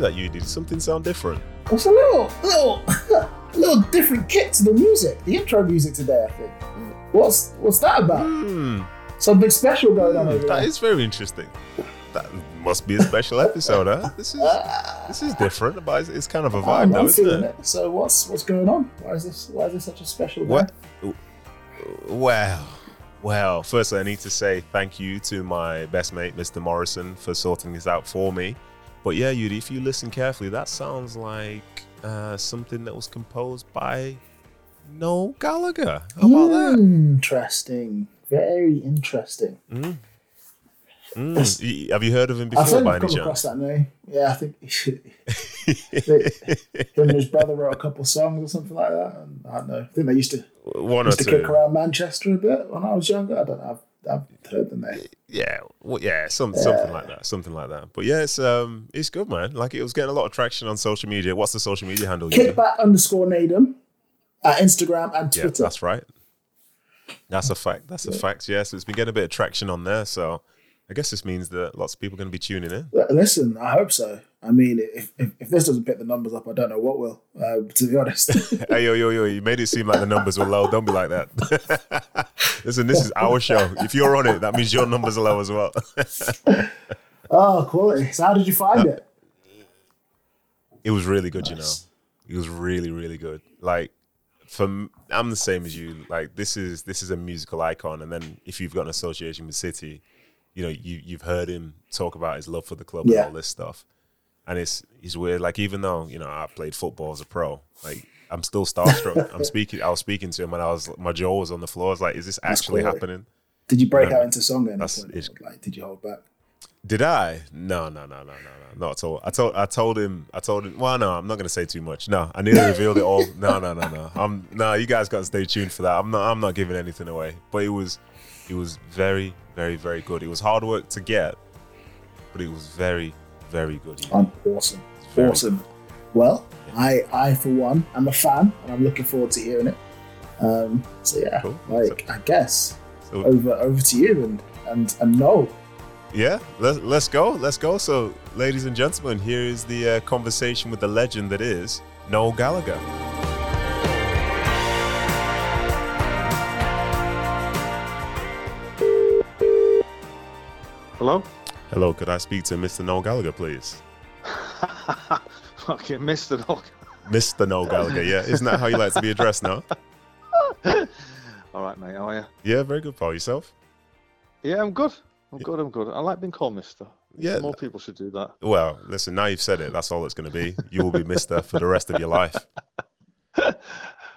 that? You did something sound different. It's a little, little, little different kit to the music, the intro music today. I think. What's what's that about? Hmm, Something special going on over that is very interesting. That must be a special episode, huh? This is Ah, this is different, but it's, it's kind of a I'm, vibe, I'm though, isn't it? it. So what's what's going on? Why is this why is this such a special day? What? Well, well. Firstly, I need to say thank you to my best mate, Mr. Morrison, for sorting this out for me. But yeah, Yudi, if you listen carefully, that sounds like uh, something that was composed by Noel Gallagher. How about that? Interesting. Very interesting. Mm. Mm. Have you heard of him I before, think by I've any come across chance? that name. Yeah, I think him and his brother wrote a couple songs or something like that. And I don't know. I think they used to One or used to kick around Manchester a bit when I was younger. I don't know. I've, heard the name. Yeah, well, yeah, some, something like that, something like that. But yeah, it's um, it's good, man. Like it was getting a lot of traction on social media. What's the social media handle? Kickback underscore Nadum at Instagram and Yeah, Twitter. that's right. That's a fact. That's a fact. Yeah, so it's been getting a bit of traction on there. So I guess this means that lots of people are going to be tuning in. Listen, I hope so. I mean, if, if, if this doesn't pick the numbers up, I don't know what will, uh, to be honest. hey, yo, yo, yo, you made it seem like the numbers were low. Don't be like that. Listen, this is our show. If you're on it, that means your numbers are low as well. oh, quality. So, how did you find it? it was really good, you know. It was really, really good. Like, for I'm the same as you. Like, this is this is a musical icon, and then if you've got an association with City, you know, you you've heard him talk about his love for the club Yeah. and all this stuff, and it's it's weird. Like, even though you know I played football as a pro, like I'm still starstruck. I'm speaking. I was speaking to him, and I was my jaw was on the floor. I was like, "Is this actually quality. happening?" Did you break No, out into song at any point? Like, did you hold back? Did I? No, no, no, no, no, no, not at all. I told, I told him, I told him. Well, no, I'm not going to say too much. No, I nearly revealed it all. No, no, no, no. I'm no. You guys got to stay tuned for that. I'm not. I'm not giving anything away. But it was, it was very, very, very good. It was hard work to get, but it was very, very good. I'm awesome. Very awesome. Well, I, I for one, am a fan, and I'm looking forward to hearing it. Um, so yeah, Cool. like I guess So, over over to you and and and Noel. yeah, let's let's go, let's go. So, ladies and gentlemen, here is the uh, conversation with the legend that is Noel Gallagher. Hello? Hello, could I speak to Mr. Noel Gallagher, please? Fucking it all. Mr. Noel Gallagher, yeah. Isn't that how you like to be addressed now? All right, mate. How are you? Yeah, very good, Paul. Yourself? Yeah, I'm good. I'm good. I'm good. I like being called Mister. Yeah. More people should do that. Well, listen, now you've said it, that's all it's going to be. You will be Mister for the rest of your life.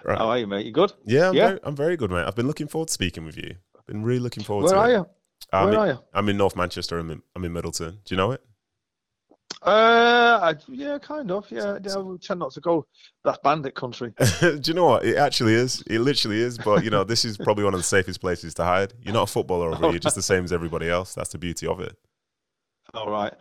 Right. How are you, mate? You good? Yeah, I'm, Yeah. Very, I'm very good, mate. I've been looking forward to speaking with you. I've been really looking forward Where to Where are it. you? I'm Where in, are you? I'm in North Manchester. I'm in, I'm in Middleton. Do you know it? Uh, I, yeah, kind of. Yeah, yeah. We tend not to go that bandit country. Do you know what? It actually is. It literally is. But, you know, this is probably one of the safest places to hide. You're not a footballer over here. You're just the same as everybody else. That's the beauty of it. All right.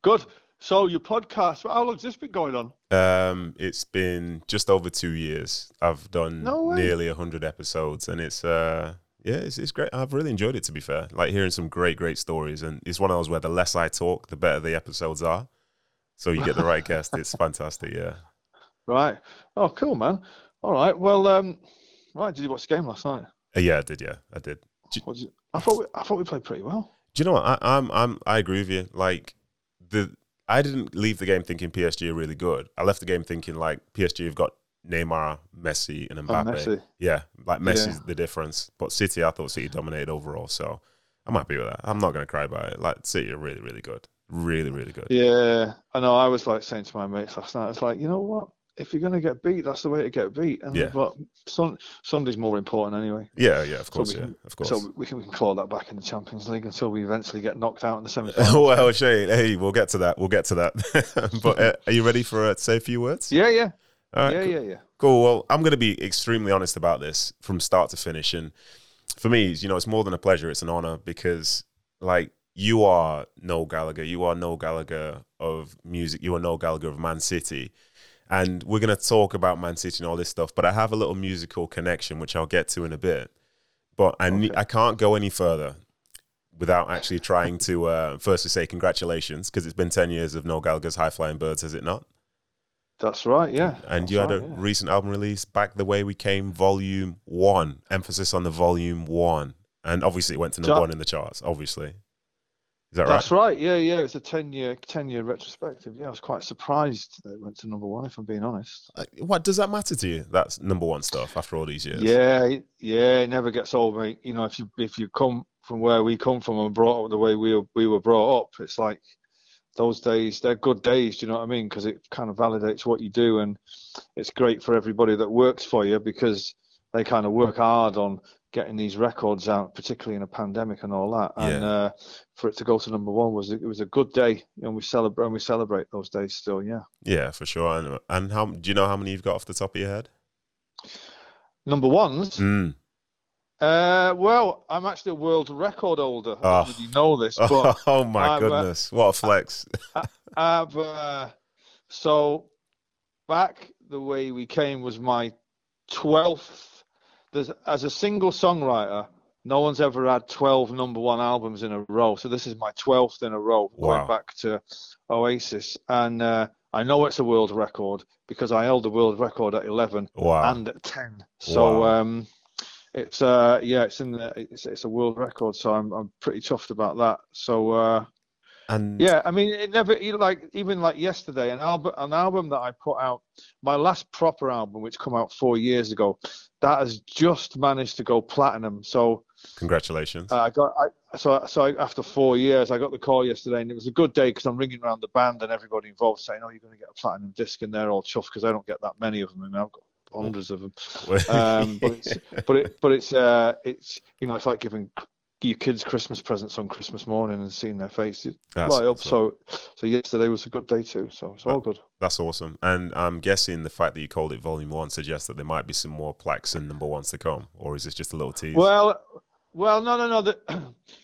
Good. So your podcast. How long's this been going on? Um, it's been just over two years. I've done No nearly hundred episodes, and it's uh, yeah, it's, it's great. I've really enjoyed it. To be fair, like hearing some great, great stories, and it's one of those where the less I talk, the better the episodes are. So you get the right guest. It's fantastic. Yeah. Right. Oh, cool, man. All right. Well, um, right. Did you watch the game last night? Uh, yeah, I did. Yeah, I did. Did you- I thought we, I thought we played pretty well. Do you know what? I, I'm I'm I agree with you. Like the I didn't leave the game thinking PSG are really good. I left the game thinking like PSG have got Neymar, Messi, and Oh, Mbappe. Messi. Yeah, like Messi's Yeah. the difference. But City, I thought City dominated overall. So I'm happy with that. I'm not going to cry about it. Like City are really, really good. Really, really good. Yeah, I know. I was like saying to my mates last night, it's like, you know what? If you're gonna get beat, that's the way to get beat. And Yeah. but sun, Sunday's more important anyway. Yeah, yeah, of course, yeah, can- of course. So we can, we can claw that back in the Champions League until we eventually get knocked out in the semi well, Shane, hey, we'll get to that. We'll get to that. but uh, are you ready for uh, to say a few words? Yeah, yeah, right, yeah, cool. yeah, yeah. Cool. Well, I'm going to be extremely honest about this from start to finish. And for me, you know, it's more than a pleasure. It's an honor because, like, you are Noel Gallagher. You are Noel Gallagher of music. You are Noel Gallagher of Man City. And we're going to talk about Man City and all this stuff. But I have a little musical connection, which I'll get to in a bit. But I, ne- I can't go any further without actually trying to uh, firstly say congratulations because it's been 10 years of Noel Gallagher's High Flying Birds, has it not? That's right, yeah. And you had right, a yeah. recent album release, Back the Way We Came, Volume 1. Emphasis on the Volume 1. And obviously it went to number one in the charts, obviously. Is that right? That's right. Yeah, yeah. It's a ten year ten year retrospective. Yeah, I was quite surprised that it went to number one. If I'm being honest. Uh, What does that matter to you? That's number one stuff after all these years. Yeah, yeah. It never gets old, mate. You know, if you if you come from where we come from and brought up the way we were, we were brought up, it's like those days. They're good days. Do you know what I mean? Because it kind of validates what you do, and it's great for everybody that works for you because they kind of work hard on getting these records out, particularly in a pandemic and all that. And Yeah. uh, for it to go to number one was it was a good day, and we celebrate and we celebrate those days still. Yeah. Yeah, for sure. And, and how do you know how many you've got off the top of your head? Number ones. Mm. Uh, well, I'm actually a world record holder. I Oh. don't really know this, but Oh, my I'm, uh, goodness. what a flex. I've uh, so back the way we came was my twelfth. There's as a single songwriter, no one's ever had twelve number one albums in a row. So this is my twelfth in a row, Wow. going back to Oasis, and uh, I know it's a world record because I held the world record at eleven wow. and at ten. So Wow. um, it's uh yeah, it's in the it's, it's a world record. So I'm I'm pretty chuffed about that. So uh, and yeah, I mean, it never like even like yesterday, an album, an album that I put out, my last proper album, which come out four years ago, that has just managed to go platinum. So congratulations. uh, I got, I so so I, after four years, I got the call yesterday, and it was a good day because I'm ringing around the band and everybody involved saying, "Oh, you're going to get a platinum disc and they're all chuffed because I don't get that many of them. Mean, I've got hundreds of them. Um, but it's but it but it's uh it's you know it's like giving your kids Christmas presents on Christmas morning and seeing their faces That's light up. awesome. So so yesterday was a good day too. So it's all good. That's awesome. And I'm guessing the fact that you called it Volume 1 suggests that there might be some more plaques and number ones to come. Or is this just a little tease? Well, well, no, no, no,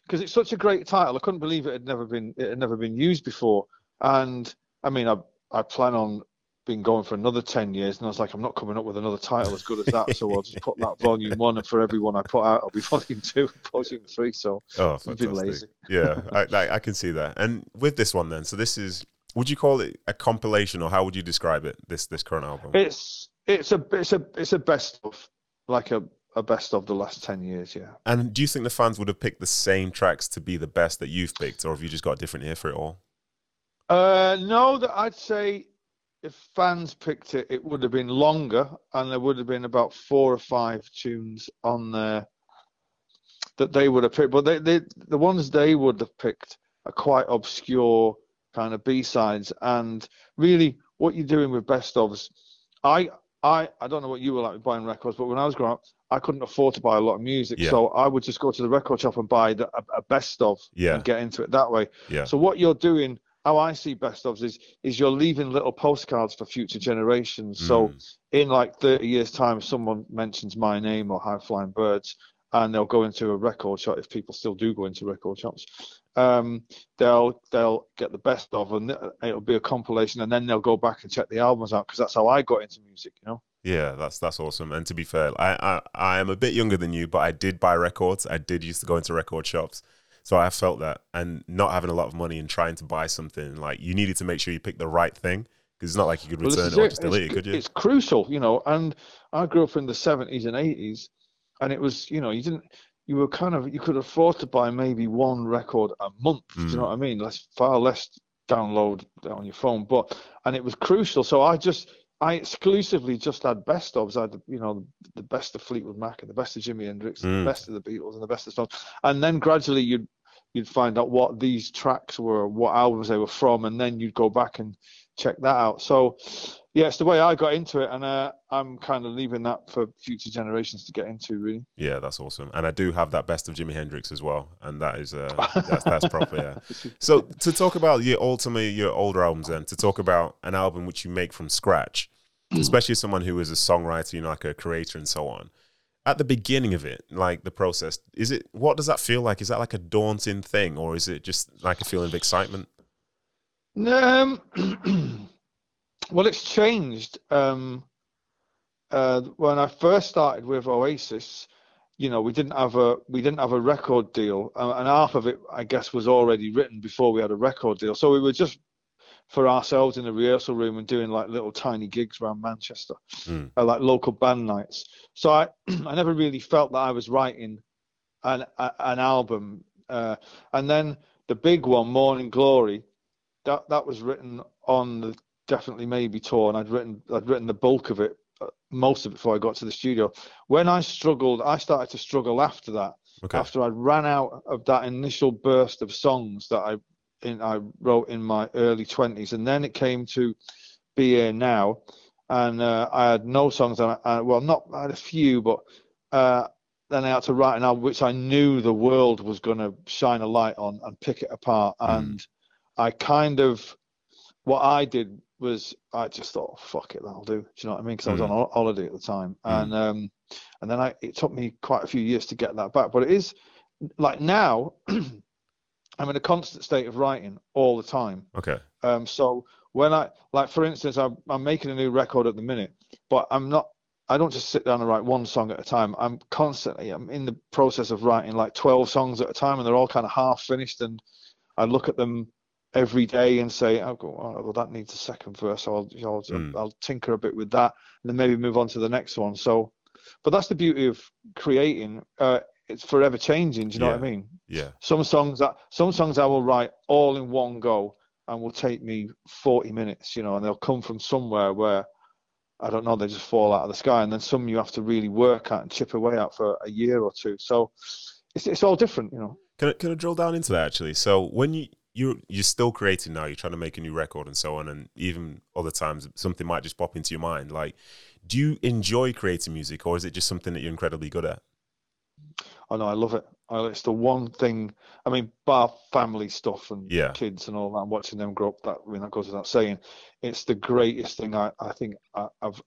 because it's such a great title. I couldn't believe it had never been it had never been used before. And I mean, I I plan on being going for another ten years, and I was like, I'm not coming up with another title as good as that. So I'll just put that volume one, and for every one I put out, I'll be volume two, volume three. So oh, I've been lazy. yeah, I, I, I can see that. And with this one, then, so this is, would you call it a compilation or how would you describe it, this this current album? It's it's a it's a it's a best of like a a best of the last ten years. Yeah. and do you think the fans would have picked the same tracks to be the best that you've picked, or have you just got a different ear for it all? Uh, no, that I'd say if fans picked it, it would have been longer, and there would have been about four or five tunes on there that they would have picked. But they, they the ones they would have picked are quite obscure kind of B sides, and really what you're doing with best ofs. I I I don't know what you were like with buying records, but when I was growing up, I couldn't afford to buy a lot of music, Yeah. so I would just go to the record shop and buy the, a, a best of Yeah. and get into it that way. Yeah. So what you're doing, how I see best ofs is is you're leaving little postcards for future generations. So Mm. in like 30 years time, someone mentions my name or High Flying Birds, and they'll go into a record shop if people still do go into record shops. Um, they'll they'll get the best of, and it'll be a compilation, and then they'll go back and check the albums out because that's how I got into music. You know. Yeah, that's that's awesome. And to be fair, I, I I am a bit younger than you, but I did buy records. I did used to go into record shops, so I felt that. And not having a lot of money and trying to buy something, like you needed to make sure you picked the right thing because it's not like you could return is it or just delete it, It's- could you? It's crucial, you know. And I grew up in the seventies and eighties, and it was, you know, you didn't, you were kind of, you could afford to buy maybe one record a month. Do you Mm. know what I mean? Less, far less download on your phone, but and it was crucial. So I just, I exclusively just had best ofs. I had, you know, the best of Fleetwood Mac and the best of Jimi Hendrix, and Mm. the best of the Beatles and the best of Stones, and then gradually you'd you'd find out what these tracks were, what albums they were from, and then you'd go back and check that out. So, yeah, it's the way I got into it, and uh, I'm kind of leaving that for future generations to get into, really. Yeah, that's awesome. And I do have that best of Jimi Hendrix as well, and that is uh, that's, that's proper. Yeah. So to talk about your ultimately your older albums, then to talk about an album which you make from scratch, especially as someone who is a songwriter, you know, like a creator and so on. At the beginning of it, like the process, is it what does that feel like? Is that like a daunting thing, or is it just like a feeling of excitement? Um, well, it's changed. Um, uh, when I first started with Oasis, you know, we didn't have a we didn't have a record deal, and half of it, I guess, was already written before we had a record deal. So we were just for ourselves in the rehearsal room and doing like little tiny gigs around Manchester, Mm. uh, like local band nights. So I I never really felt that I was writing an a, an album, uh, and then the big one, Morning Glory, that that was written on the Definitely Maybe tour, and I'd written I'd written the bulk of it, uh, most of it before I got to the studio. When I struggled, I started to struggle after that. Okay. After I ran out of that initial burst of songs that I in, I wrote in my early twenties, and then it came to be here now, and uh, I had no songs. And I, well, not I had a few, but uh, then I had to write an album which I knew the world was going to shine a light on and pick it apart. Mm. And I kind of what I did was I just thought, fuck it, that'll do. Do you know what I mean? Because I was Mm. on holiday at the time, Mm. and um, and then I it took me quite a few years to get that back. But it is like now, I'm in a constant state of writing all the time. Okay. Um, so when I like, for instance, I'm, I'm making a new record at the minute, but I'm not. I don't just sit down and write one song at a time. I'm constantly. I'm in the process of writing like 12 songs at a time, and they're all kind of half finished. And I look at them every day and say, "Oh, go, oh well, that needs a second verse. So I'll, you know, Mm. I'll tinker a bit with that, and then maybe move on to the next one." So, but that's the beauty of creating. Uh, it's forever changing. Do you know what I mean? Yeah. Some songs that some songs I will write all in one go and will take me 40 minutes, you know, and they'll come from somewhere where I don't know, they just fall out of the sky. And then some you have to really work at and chip away at for a year or two. So it's it's all different, you know. Can I, can I drill down into that actually? So when you you you're still creating now, you're trying to make a new record and so on, and even other times something might just pop into your mind. Like, do you enjoy creating music, or is it just something that you're incredibly good at? Oh no, I love it. It's the one thing. I mean, bar family stuff and Yeah. kids and all that. Watching them grow up, that I mean, that goes without saying. It's the greatest thing I, I think I, I've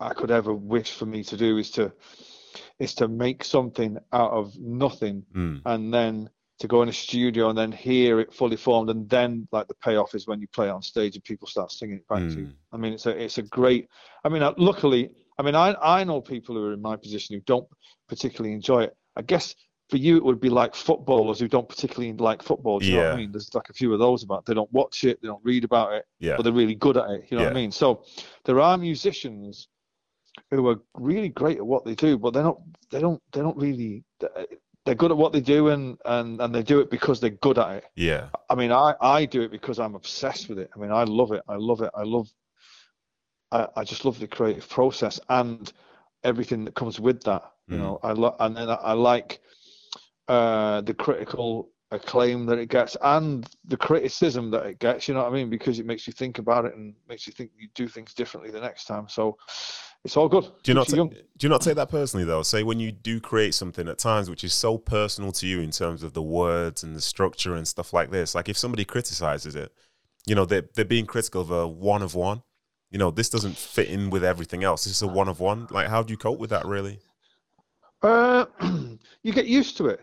I could ever wish for me to do is to is to make something out of nothing Mm. and then to go in a studio and then hear it fully formed and then like the payoff is when you play it on stage and people start singing it back to you. Mm. I mean, it's a it's a great. I mean, uh, luckily, I mean, I I know people who are in my position who don't particularly enjoy it. I guess for you it would be like footballers who don't particularly like football. Do you know what I mean? There's like a few of those about. They don't watch it, they don't read about it, Yeah. but they're really good at it. You know what I mean? So there are musicians who are really great at what they do, but they're not. They don't. They don't really. They're good at what they do, and and and they do it because they're good at it. Yeah. I mean, I, I do it because I'm obsessed with it. I mean, I love it. I love it. I love, I, I just love the creative process and everything that comes with that. You Mm. know, I love, and then I, I like uh, the critical acclaim that it gets and the criticism that it gets. You know what I mean? Because it makes you think about it and makes you think you do things differently the next time. So it's all good. Do you not you do you not take that personally though? Say when you do create something at times which is so personal to you in terms of the words and the structure and stuff like this. Like if somebody criticizes it, you know they're they're being critical of a one of one. You know this doesn't fit in with everything else. This is a one of one. Like how do you cope with that really? Uh, you get used to it.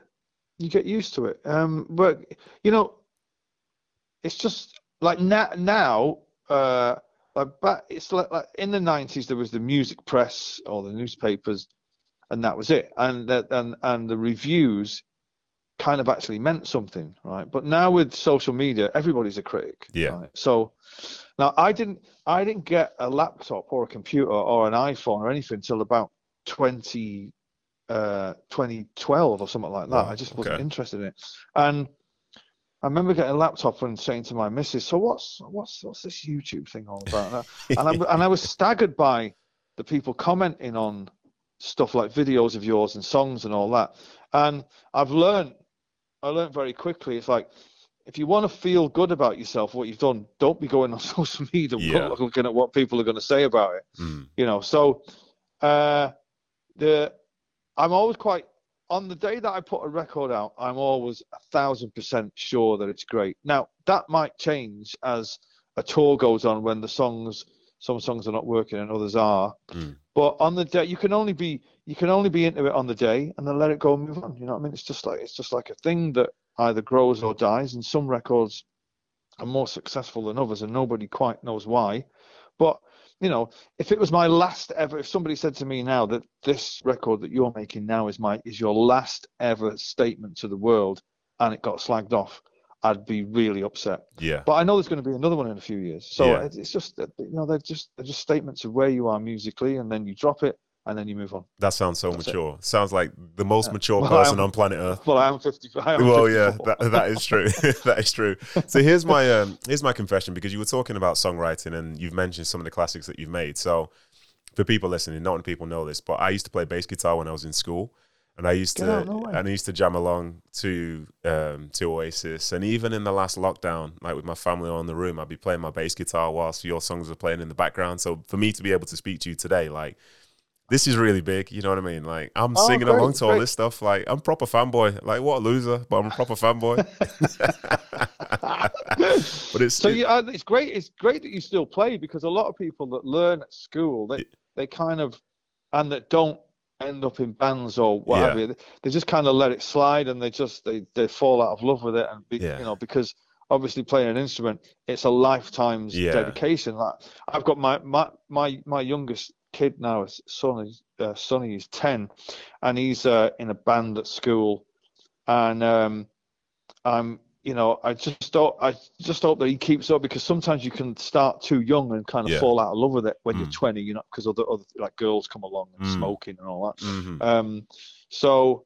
You get used to it. Um, but you know, it's just like now. Now, uh, like back, it's like, like in the nineties, there was the music press or the newspapers, and that was it. And that and and the reviews kind of actually meant something, right? But now with social media, everybody's a critic. Yeah. Right? So now I didn't I didn't get a laptop or a computer or an iPhone or anything until about twenty uh 2012 or something like that. Wow, I just wasn't okay. interested in it. And I remember getting a laptop and saying to my missus, "So what's what's what's this YouTube thing all about?" and I and I was staggered by the people commenting on stuff like videos of yours and songs and all that. And I've learned, I learned very quickly. It's like if you want to feel good about yourself, what you've done, don't be going on social media Yeah. looking at what people are going to say about it Mm. you know so uh the i'm always quite on the day that i put a record out i'm always a thousand percent sure that it's great. Now that might change as a tour goes on when the songs some songs are not working and others are. Mm. but on the day you can only be you can only be into it on the day and then let it go and move on. You know what i mean? It's just like it's just like a thing that either grows or dies and some records are more successful than others and nobody quite knows why. But you know, if it was my last ever, if somebody said to me now that this record that you're making now is my is your last ever statement to the world, and it got slagged off, I'd be really upset. Yeah. But I know there's going to be another one in a few years, so Yeah. it's it's just you know they're just they're just statements of where you are musically, and then you drop it, and then you move on. That sounds so That's it. mature. Sounds like the most mature Well, person am- on planet Earth. Well, I am 50. I am Well, yeah, that, that is true. that is true. So here's my um, here's my confession because you were talking about songwriting and you've mentioned some of the classics that you've made. So for people listening, not many people know this, but I used to play bass guitar when I was in school, and I used Get to out, no and I used to jam along to um, to Oasis, and even in the last lockdown, like with my family in the room, I'd be playing my bass guitar whilst your songs were playing in the background. So for me to be able to speak to you today, like. This is really big, you know what I mean? Like I'm Oh, singing great, along to all this stuff. Like I'm proper fanboy. Like what a loser, but I'm a proper fanboy. but it's So it- yeah, uh, it's great. It's great that you still play because a lot of people that learn at school, they they kind of, and that don't end up in bands or what have Yeah. you, they just kind of let it slide and they just they they fall out of love with it and be, Yeah. you know because obviously playing an instrument it's a lifetime's Yeah. dedication. Like I've got my my my my youngest kid now, his son is uh, Sonny is ten, and he's uh, in a band at school, and um, I'm you know I just hope I just hope that he keeps up because sometimes you can start too young and kind of Yeah. fall out of love with it when you're Mm. 20, you know, because other other like girls come along and Mm. smoking and all that. Mhm. Um, so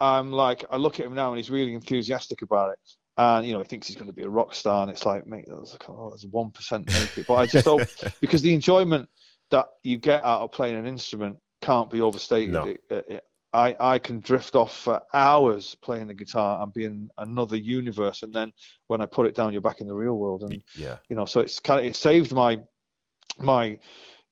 I'm like, I look at him now and he's really enthusiastic about it. And, you know, he thinks he's going to be a rock star. And it's like, mate, that's, oh, that's 1% make it. But I just hope, because the enjoyment that you get out of playing an instrument can't be overstated. No. It- it- I, I can drift off for hours playing the guitar and be in another universe. And then when I put it down, you're back in the real world. And, yeah, you know so it's kind of it saved my my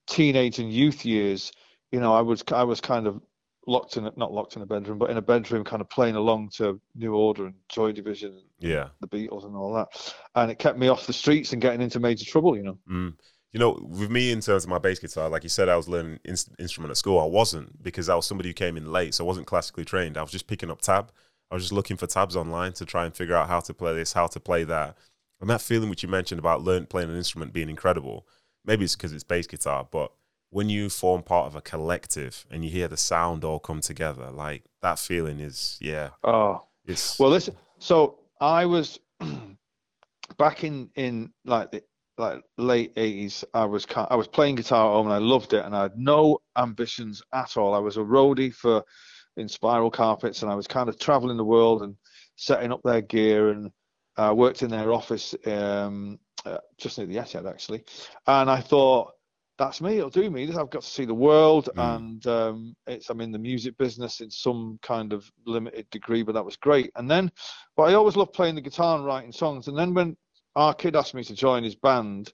teenage and youth years you know i was i was kind of locked in a- not locked in a bedroom but in a bedroom kind of playing along to new order and joy division and yeah. the beatles and all that and it kept me off the streets and getting into major trouble you know Mm. You know, with me in terms of my bass guitar, like you said, I was learning in- instrument at school. I wasn't because I was somebody who came in late, so I wasn't classically trained. I was just picking up tab. I was just looking for tabs online to try and figure out how to play this, how to play that. And that feeling which you mentioned about learn playing an instrument being incredible, maybe it's because it's bass guitar, but when you form part of a collective and you hear the sound all come together, like that feeling is, yeah, oh it's Well, listen. So I was back in in like the like late eighties. I was I was playing guitar at home and I loved it, and I had no ambitions at all. I was a roadie for Inspiral Carpets, and I was kind of traveling the world and setting up their gear, and I worked in their office um, uh, just near the Etihad actually. And I thought. That's me. It'll do me. I've got to see the world, Mm. and um, it's. I'm in the music business in some kind of limited degree, but that was great. And then but I always loved playing the guitar and writing songs. And then when our kid asked me to join his band,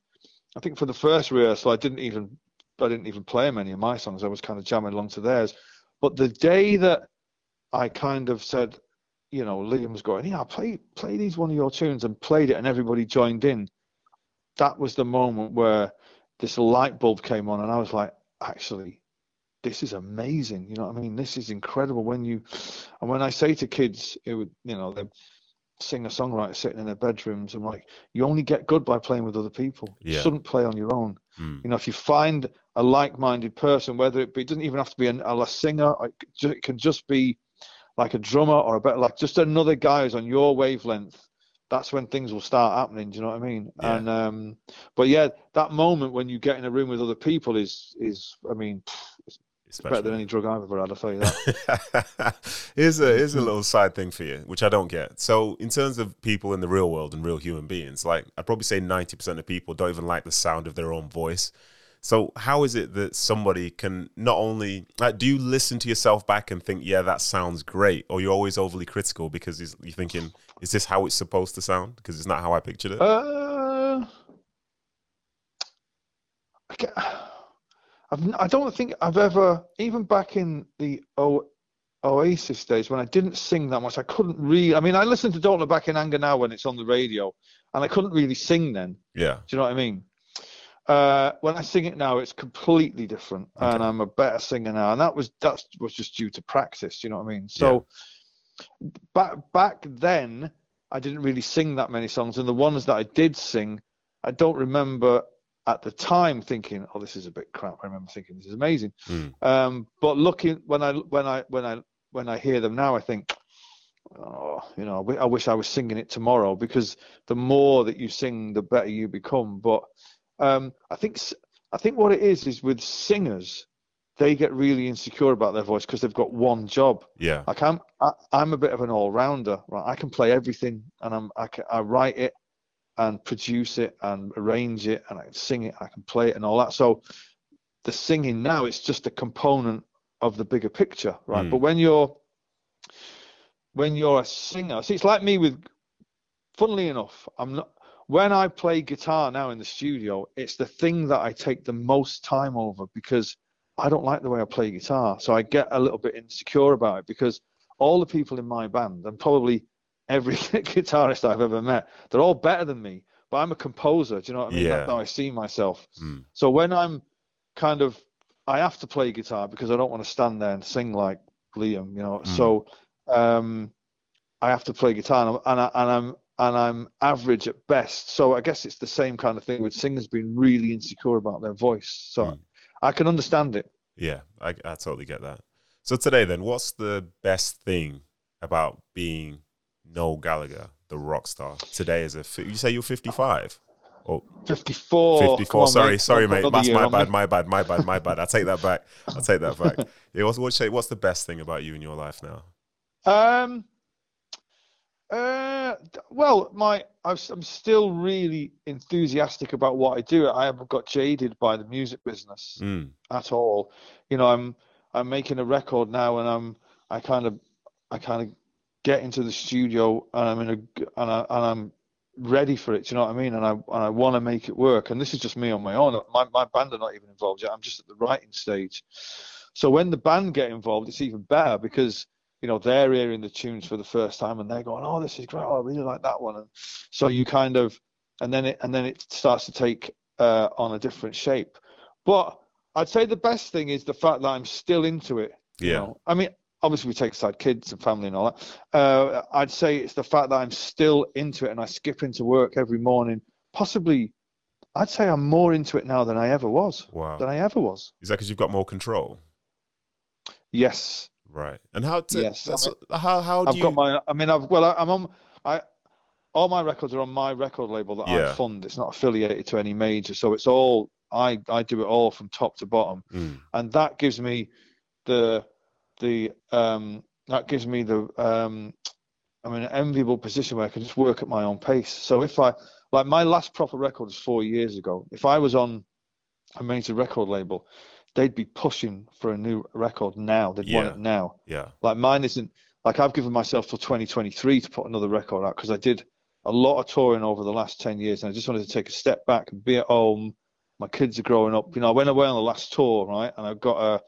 I think for the first rehearsal, I didn't even I didn't even play him any of my songs. I was kind of jamming along to theirs. But the day that I kind of said, you know, Liam was going, yeah, play play these one of your tunes, and played it, and everybody joined in. That was the moment where this light bulb came on, and I was like, actually, this is amazing. You know what I mean? This is incredible. When you, and when I say to kids, it would, you know, they singer songwriter sitting in their bedrooms, I'm like, you only get good by playing with other people. You shouldn't play on your own. mm, You know, if you find a like-minded person, whether it be, it doesn't even have to be an, a singer, it c- ju- it can just be like a drummer or a better, like just another guy who's on your wavelength. That's when things will start happening. Do you know what I mean? Yeah. And um, but yeah, that moment when you get in a room with other people is is, I mean, it's better than any drug I've ever had. I'll tell you that. here's a here's a little side thing for you, which I don't get. So, in terms of people in the real world and real human beings, like I'd probably say ninety percent of people don't even like the sound of their own voice. So, how is it that somebody can not only like, do you listen to yourself back and think, yeah, that sounds great, or you're always overly critical because you're thinking, is this how it's supposed to sound? Because it's not how I pictured it. Uh, I, I've, I don't think I've ever, even back in the o, Oasis days when I didn't sing that much, I couldn't really. I mean, I listen to Don't Look Back in Anger now when it's on the radio, and I couldn't really sing then. yeah, Do you know what I mean? Uh, when I sing it now, it's completely different, and I'm a better singer now. And that was that was just due to practice. Do you know what I mean? So back back then, I didn't really sing that many songs, and the ones that I did sing, I don't remember at the time thinking, "Oh, this is a bit crap." I remember thinking, "This is amazing," Mm. um, but looking when I when I when I when I hear them now, I think, "Oh, you know, I wish I was singing it tomorrow." Because the more that you sing, the better you become. But um, I think I think what it is is with singers, they get really insecure about their voice because they've got one job. Yeah. Like I'm, I, I'm a bit of an all-rounder, right? I can play everything, and I'm, I can, I write it, and produce it, and arrange it, and I can sing it, I can play it, and all that. So, the singing now it's just a component of the bigger picture, right? Mm. But when you're, when you're a singer, see, it's like me with, funnily enough, I'm not. When I play guitar now in the studio, it's the thing that I take the most time over because I don't like the way I play guitar. So I get a little bit insecure about it because all the people in my band and probably every guitarist I've ever met, they're all better than me. But I'm a composer. Do you know what I mean? Yeah. That's how I see myself. Mm. So when I'm kind of, I have to play guitar because I don't want to stand there and sing like Liam. You know. Mm. So um, I have to play guitar and, I'm- and, I, and I'm and I'm average at best. So I guess it's the same kind of thing with singers being really insecure about their voice. So Mm. I can understand it. Yeah, I, I totally get that. So today, then, what's the best thing about being Noel Gallagher, the rock star? Today is a fi- you say you're 55 or 54. 54. on, sorry, mate. sorry, mate. That's my me. bad, my bad, my bad, my bad. I take that back. I take that back. Yeah, what's what's, what's the best thing about you in your life now? Um. Uh. Well, my I'm still really enthusiastic about what I do. I haven't got jaded by the music business Mm, at all. You know, I'm I'm making a record now, and I'm I kind of I kind of get into the studio, and I'm in a and I and I'm ready for it. Do you know what I mean? And I and I want to make it work. And this is just me on my own. My my band are not even involved yet. I'm just at the writing stage. So when the band get involved, it's even better because you know they're hearing the tunes for the first time and they're going, "Oh, this is great! Oh, I really like that one." And so you kind of, and then it and then it starts to take uh, on a different shape. But I'd say the best thing is the fact that I'm still into it. You Yeah. know? I mean, obviously we take aside kids and family and all that. Uh, I'd say it's the fact that I'm still into it and I skip into work every morning. Possibly, I'd say I'm more into it now than I ever was. wow. Than I ever was. Is that because you've got more control? Yes. Right. And how to, Yes, how how do I've you got my. I mean, I've well, I, I'm on. I all my records are on my record label that Yeah. I fund. It's not affiliated to any major, so it's all I. I do it all from top to bottom, Mm, and that gives me the the um that gives me the um I'm in an enviable position where I can just work at my own pace. So if I like my last proper record was four years ago. If I was on a major record label, they'd be pushing for a new record now. They'd want it now. yeah. Like mine isn't like I've given myself till 2023 to put another record out because I did a lot of touring over the last 10 years and I just wanted to take a step back and be at home. My kids are growing up. You know, I went away on the last tour, right? And I've got a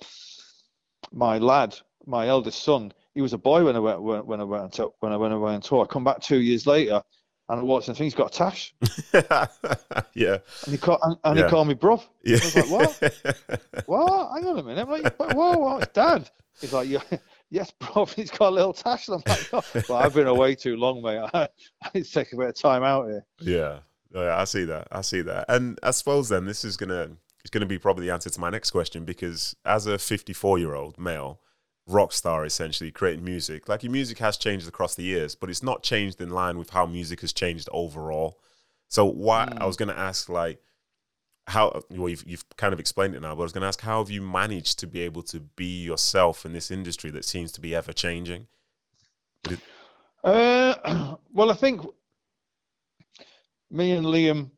my lad, my eldest son. He was a boy when I went when, when I went when I went away on tour. I come back two years later and I watched and I think he's got a tash yeah. and he called and, and Yeah. he called me bruv. Yeah. I was like, what? What? Hang on a minute. I'm like, whoa, whoa, it's dad. He's like, yeah, yes, bro. He's got a little tash. And I'm like, oh. well, I've been away too long, mate. I, I need to take a bit of time out here. Yeah. Oh, yeah, I see that. I see that. And I suppose then this is gonna it's gonna be probably the answer to my next question because as a 54 year old male rock star, essentially creating music, like your music has changed across the years, but it's not changed in line with how music has changed overall. So why I was gonna ask like how well you've, you've kind of explained it now, but I was gonna ask how have you managed to be able to be yourself in this industry that seems to be ever changing? Uh, well, I think me and Liam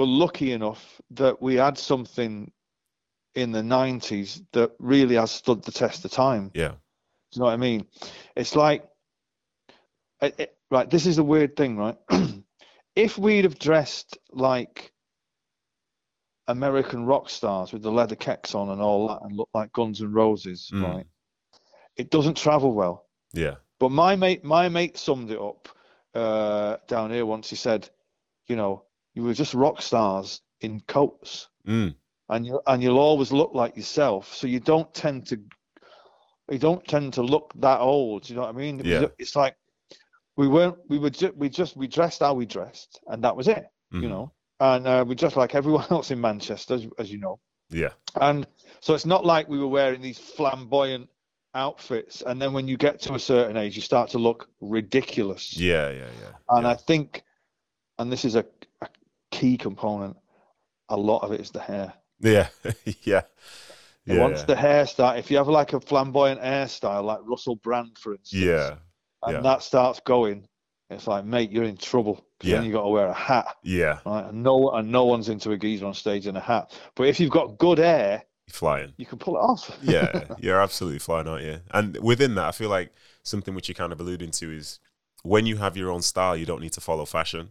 were lucky enough that we had something in the 90s that really has stood the test of time. Yeah. Do you know what I mean? It's like, it, it- right, this is a weird thing, right? if we'd have dressed like American rock stars with the leather kecks on and all that and looked like Guns and Roses, Mm. right? It doesn't travel well. Yeah. But my mate, my mate summed it up uh, down here once. He said, "You know, you were just rock stars in coats, Mm. and you and you'll always look like yourself. So you don't tend to, you don't tend to look that old. You know what I mean? Yeah. It's like we weren't. We were. Ju- we just we dressed how we dressed, and that was it. Mhm. You know. and uh, we're just like everyone else in Manchester, as, as you know. Yeah. And so it's not like we were wearing these flamboyant outfits, and then when you get to a certain age, you start to look ridiculous. Yeah, yeah, yeah. And yeah. I think, and this is a key component, a lot of it is the hair. Yeah, yeah. Yeah, Once the hairstyle, if you have like a flamboyant hairstyle, like Russell Brand, for instance, yeah, and yeah. that starts going, it's like, mate, you're in trouble. Yeah. Then you got to wear a hat, yeah. right? And no, and no one's into a geezer on stage in a hat. But if you've got good hair, Flying. you can pull it off. yeah, you're absolutely flying, aren't you? And within that, I feel like something which you're kind of alluding to is when you have your own style, you don't need to follow fashion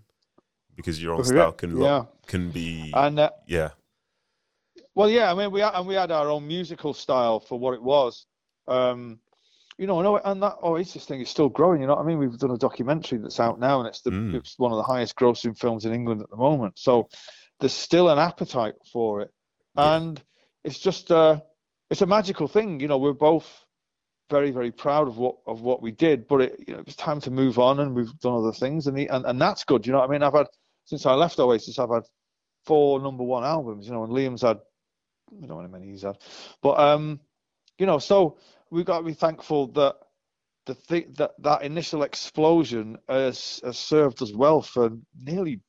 because your own style can look, can be And uh, yeah, Well, yeah, I mean, we had, and we had our own musical style for what it was. Um, you know, no, and that Oasis thing is still growing. You know what I mean? We've done a documentary that's out now, and it's the Mm. it's one of the highest grossing films in England at the moment. So there's still an appetite for it, Yeah. and it's just uh, it's a magical thing. You know, we're both very very proud of what of what we did, but it you know it's time to move on, and we've done other things, and the, and and that's good. You know what I mean? I've had since I left Oasis, I've had four number one albums. You know, and Liam's had I don't know how many he's had, but um, you know, so we've got to be thankful that the thing that that initial explosion has, has served us well for nearly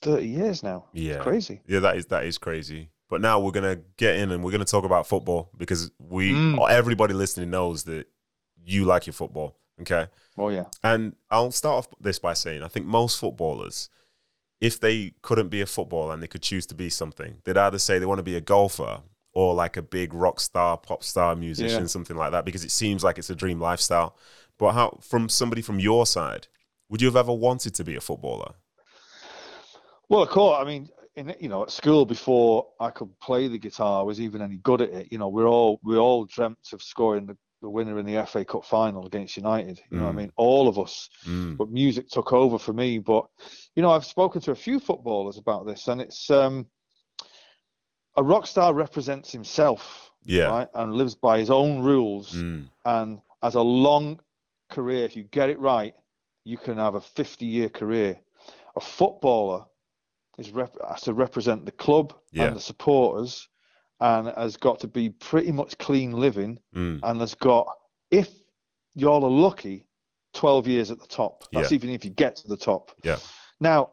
thirty years now. yeah, It's crazy. yeah. That is that is crazy. But now we're gonna get in and we're gonna talk about football because we Mm. everybody listening knows that you like your football. Okay. Oh yeah, And I'll start off this by saying I think most footballers, if they couldn't be a footballer and they could choose to be something, they'd either say they want to be a golfer or like a big rock star, pop star musician, Yeah. something like that, because it seems like it's a dream lifestyle. But how, from somebody from your side, would you have ever wanted to be a footballer? Well, of course. I mean, in you know, at school before I could play the guitar, I was even any good at it. You know, we're all we all dreamt of scoring the, the winner in the FA Cup final against United. You know, what Mm. I mean, all of us. Mm, But music took over for me. But you know, I've spoken to a few footballers about this, and it's um, a rock star represents himself, yeah. right, and lives by his own rules, Mm, and as a long career. If you get it right, you can have a 50-year career. A footballer is rep- has to represent the club Yeah. and the supporters, and has got to be pretty much clean living, mm, and has got, if y'all are lucky, 12 years at the top. That's Yeah. even if you get to the top. Yeah. Now,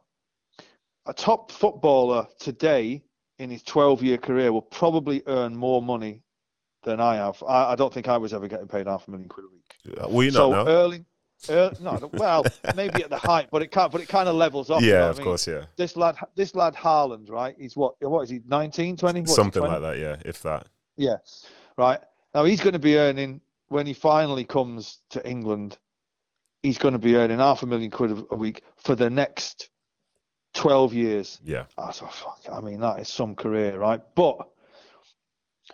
a top footballer today in his 12 year career will probably earn more money than I have. I, I don't think I was ever getting paid half a million quid a week. Uh, you so not know? early, Uh, ear- no, well, maybe at the height, but it can't. But it kind of levels off. you know yeah, of I mean? course, yeah. This lad, this lad Haaland, right? He's what? What is he? 19, 20? What's he, Something 20? like that, yeah, if that. Yeah, right. Now he's going to be earning when he finally comes to England. He's going to be earning half a million quid a- week for the next twelve years. Yeah. I thought, fuck, I mean, that is some career, right? But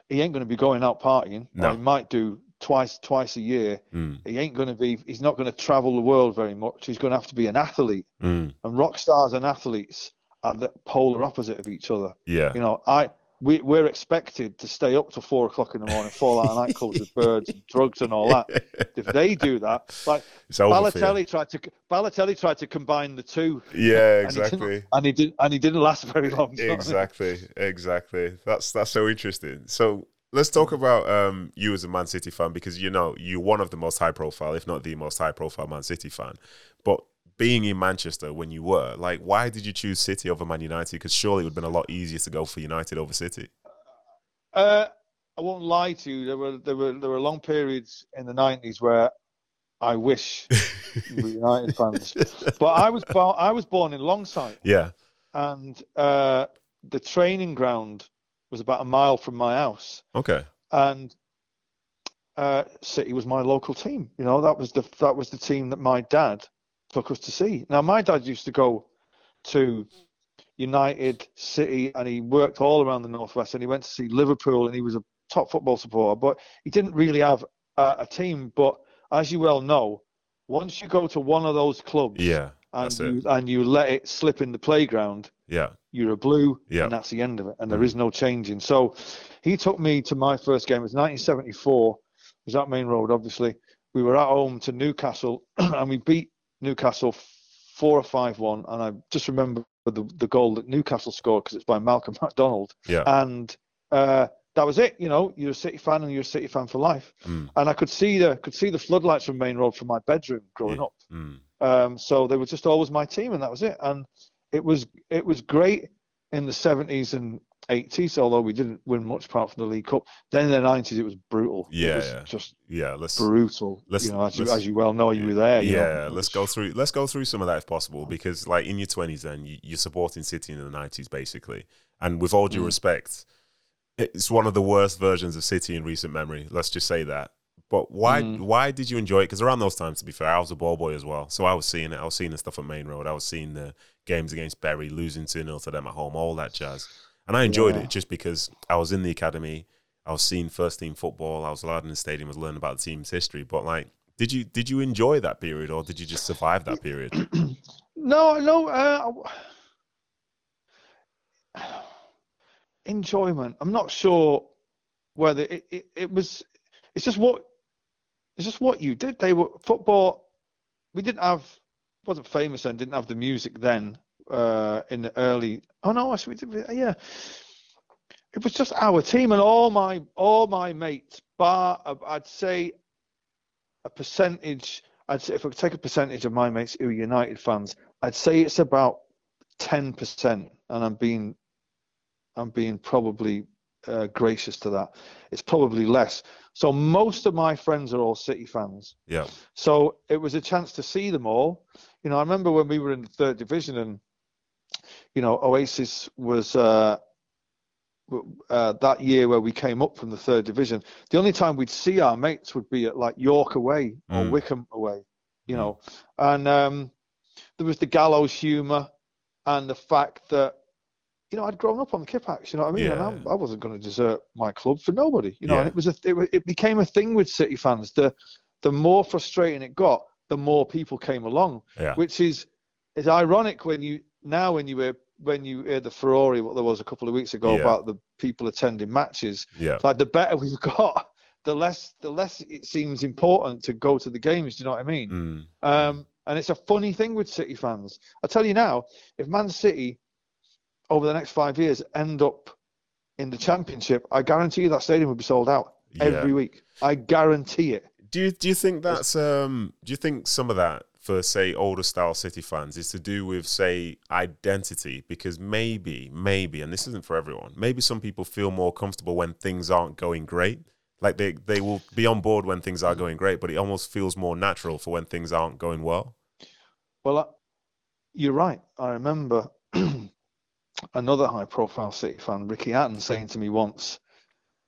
he ain't going to be going out partying. No. Or he might do twice, twice a year. Mm, He ain't going to be. He's not going to travel the world very much. He's going to have to be an athlete. mm, And rock stars and athletes are the polar opposite of each other. yeah. You know, I we we're expected to stay up till four o'clock in the morning, fall out of nightclubs with birds and drugs and all that. If they do that, like it's over for you. Balotelli tried to Balotelli tried to combine the two, Yeah, exactly. and he didn't- and he did, and he didn't last very long. you know what I mean? exactly exactly that's that's so interesting so let's talk about um you as a man city fan because you know you're one of the most high profile if not the most high profile man city fan. But being in manchester when you were like why did you choose city over man united? Because surely it would have been a lot easier to go for united over city. Uh, I won't lie to you. There were there were there were long periods in the nineties where I wish we were United fans, but I was born I was born in Longsight. yeah. And uh, the training ground was about a mile from my house, okay and uh, City was my local team. You know, that was the that was the team that my dad took us to see. Now, my dad used to go to United, City, and he worked all around the northwest. And he went to see Liverpool, and he was a top football supporter, but he didn't really have a, a team. But as you well know, once you go to one of those clubs, yeah and you and you let it slip in the playground, yeah you're a blue, Yeah. and that's the end of it, and there Mhm. no changing. So he took me to my first game. It was 1974. It was at Maine Road, obviously. We were at home to Newcastle, and we beat Newcastle four or five one. And I just remember the, the goal that Newcastle scored because it's by Malcolm MacDonald. Yeah. And uh, that was it. You know, you're a City fan and you're a City fan for life. Mm. And I could see the could see the floodlights from Maine Road from my bedroom growing Yeah. up. Mm. Um, so they were just always my team, and that was it. And it was it was great in the 70s and 80s, although we didn't win much apart from the League Cup. Then in the 90s, it was brutal. Yeah, was yeah. just Yeah. Let's. brutal. let's- you know, as you, let's- as you well know, you were there. you know. yeah, let's go through. Let's go through some of that if possible, because like in your twenties, then you, you're supporting City in the nineties, basically. And with all due Mm. respect, it's one of the worst versions of City in recent memory. Let's just say that. But why? Mm. Why did you enjoy it? Because around those times, to be fair, I was a ball boy as well, so I was seeing it. I was seeing the stuff at Maine Road. I was seeing the games against Bury, losing two 0 to them at home, all that jazz. And I enjoyed Yeah. it just because I was in the academy. I was seeing first team football. I was allowed in the stadium. I was learning about the team's history. But like, did you did you enjoy that period, or did you just survive that period? No, no. Uh, enjoyment. I'm not sure whether it, it, it was. It's just what. It's just what you did. They were football. We didn't have. wasn't famous then. Didn't have the music then. Uh, in the early. Oh no, actually, we did. Yeah. It was just our team and all my all my mates. Bar, I'd say, a percentage. I'd say if I take a percentage of my mates who are United fans, I'd say it's about ten percent, and I'm being, I'm being probably uh, gracious to that. It's probably less. So most of my friends are all City fans. Yeah, So it was a chance to see them all. You know, I remember when we were in the third division, and you know, Oasis was uh, uh, that year where we came up from the third division. The only time we'd see our mates would be at like York away or Mm. Wycombe away. You Mm. know, and um, there was the gallows humour and the fact that you know I'd grown up on the Kippax. You know what I mean? Yeah. And I, I wasn't going to desert my club for nobody. You know, Yeah. and it was a it, it became a thing with City fans. The the more frustrating it got, the more people came along, yeah, which is is ironic when you now when you were when you hear the Ferrari what there was a couple of weeks ago Yeah. about the people attending matches. yeah, Like the better we've got, the less the less it seems important to go to the games. Do you know what I mean? mm, Um, and it's a funny thing with City fans. I tell you now, if Man City over the next five years end up in the Championship, I guarantee you that stadium will be sold out yeah. every week. I guarantee it. Do you do you think that's um do you think some of that for say older style City fans is to do with say identity because maybe maybe and this isn't for everyone maybe some people feel more comfortable when things aren't going great like they they will be on board when things are going great but it almost feels more natural for when things aren't going well Well, I, you're right. I remember another high-profile City fan, Ricky Hatton, saying to me once,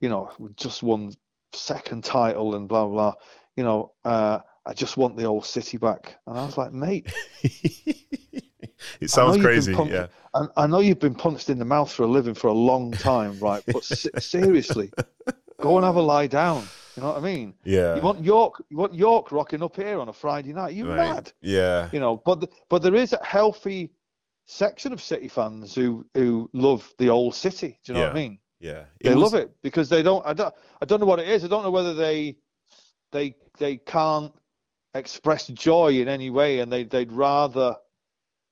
"You know, just won second title and blah blah. You know, uh, I just want the old City back." And I was like, "Mate, it sounds crazy pumped- yeah I, I know you've been punched in the mouth for a living for a long time, right? But seriously, go and have a lie down. You know what I mean? yeah You want York, you want York rocking up here on a Friday night? You right. mad? yeah You know, but but there is a healthy section of City fans who who love the old city. Do you know what I mean? yeah They was- love it because they don't. I don't. I don't know what it is. I don't know whether they they they can't express joy in any way, and they they'd rather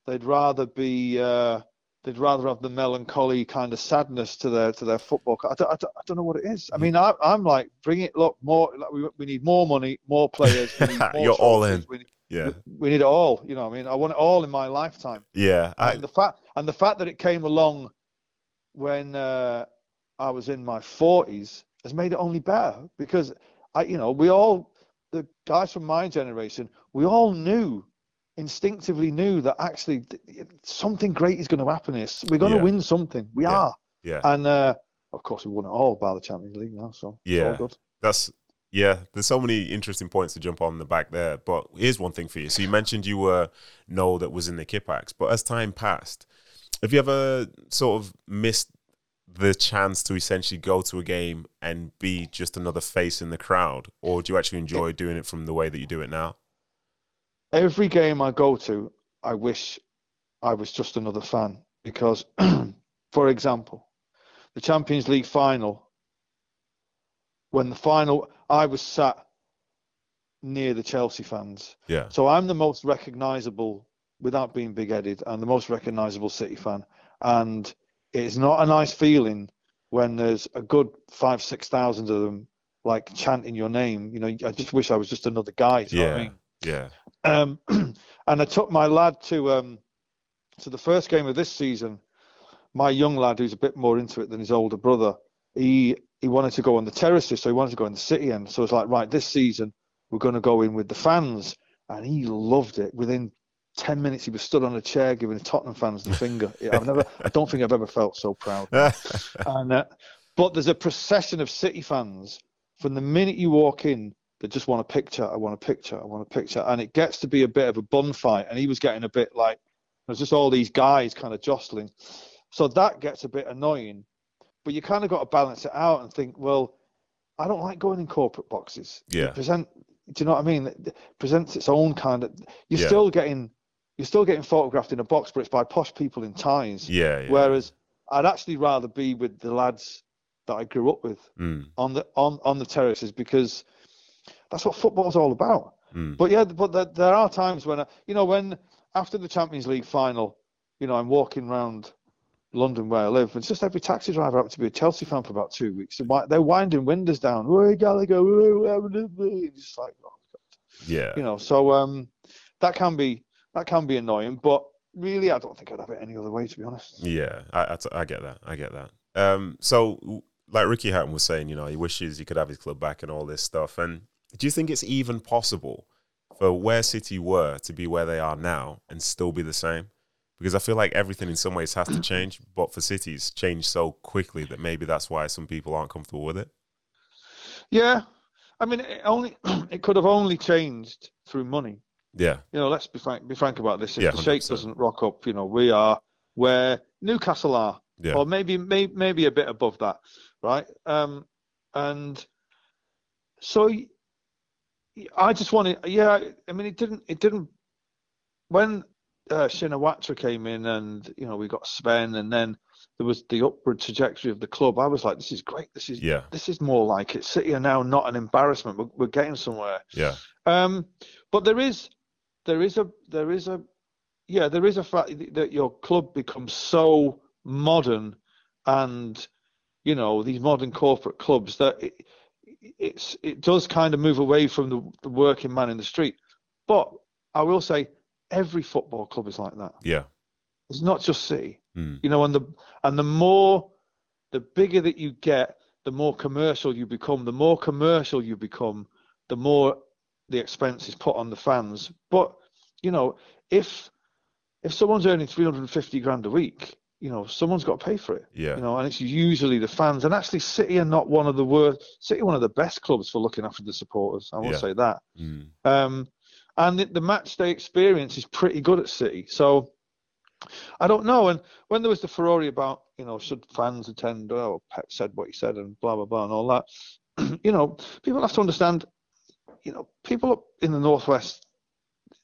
they'd rather be uh, they'd rather have the melancholy kind of sadness to their to their football. I don't, I don't, I don't know what it is. I mean, I, I'm like, bring it. Look, more. Like we, we need more money, more players. More You're all in. We, need- yeah we need it all. You know, what I mean, I want it all in my lifetime. yeah I, and the fact and the fact that it came along when uh, I was in my forties has made it only better because I, you know, we all the guys from my generation, we all knew instinctively knew that actually something great is going to happen here. We're going to win something. We Yeah. are, yeah and uh, of course we won it all by the Champions League now. So Yeah. good. That's yeah. There's so many interesting points to jump on the back there. But here's one thing for you. So you mentioned you were no that was in the Kippax, but as time passed, have you ever sort of missed the chance to essentially go to a game and be just another face in the crowd, or do you actually enjoy doing it from the way that you do it now? every game I go to, I wish I was just another fan because, for example, the Champions League final, when the final, I was sat near the Chelsea fans. Yeah, So I'm the most recognisable without being big-headed, and the most recognisable City fan. And it's not a nice feeling when there's a good five, six thousand of them like chanting your name. You know, I just wish I was just another guy. do you know what I Yeah. mean? Yeah. Um, and I took my lad to um, to the first game of this season. My young lad, who's a bit more into it than his older brother, he he wanted to go on the terraces, so he wanted to go in the city end. So it's like, right, this season we're going to go in with the fans, and he loved it. Within ten minutes, he was stood on a chair giving Tottenham fans the finger. I've never, I don't think I've ever felt so proud. And uh, but there's a procession of City fans from the minute you walk in that just want a picture. I want a picture. I want a picture, and it gets to be a bit of a bun fight. And he was getting a bit like there's just all these guys kind of jostling, so that gets a bit annoying. But you kind of got to balance it out and think, well, I don't like going in corporate boxes. Yeah. present. Do you know what I mean? It presents its own kind of. You're Yeah. still getting. You're still getting photographed in a box, but it's by posh people in ties. yeah. Yeah. Whereas I'd actually rather be with the lads that I grew up with Mm, on the on on the terraces because that's what football's all about. mm. But yeah, but there, there are times when I, you know when after the Champions League final, you know I'm walking around London where I live, and it's just every taxi driver happened to be a Chelsea fan for about two weeks. They're, winding windows down. Hey Gallagher, hey, hey, hey, hey," it's just like oh, yeah. you know. So um, that can be that can be annoying, but really I don't think I'd have it any other way to be honest. Yeah, I, I, I get that. I get that. Um, so, like Ricky Hatton was saying, you know, he wishes he could have his club back and all this stuff. And do you think it's even possible for where City were to be where they are now and still be the same? Because I feel like everything in some ways has to change, but for cities, change so quickly that maybe that's why some people aren't comfortable with it. Yeah, I mean, it only it could have only changed through money. Yeah, You know, let's be frank be frank about this. If Yeah, the Sheikh doesn't rock up, you know, we are where Newcastle are, yeah, or maybe maybe maybe a bit above that, right? Um, and so I just wanted, yeah. I mean, it didn't it didn't when uh, Shinawatra came in, and you know we got Sven, and then there was the upward trajectory of the club. I was like, this is great. This is yeah, this is more like it. City are now not an embarrassment. We're, we're getting somewhere. yeah, Um, but there is, there is a, there is a, yeah, there is a fact that your club becomes so modern, and you know these modern corporate clubs that it, it's it does kind of move away from the, the working man in the street. But I will say, every football club is like that. yeah, It's not just City mm, you know and the and the more the bigger that you get the more commercial you become the more commercial you become the more the expense is put on the fans. But you know if if someone's earning 350 grand a week you know someone's got to pay for it. Yeah, you know and it's usually the fans. And actually city are not one of the worst city are one of the best clubs for looking after the supporters i will Yeah. say that. Mm, um, and the, the match day experience is pretty good at City. So I don't know. And when there was the Ferrari about, you know, should fans attend? Oh, Pep said what he said and blah, blah, blah, and all that. you know, people have to understand, you know, people up in the Northwest,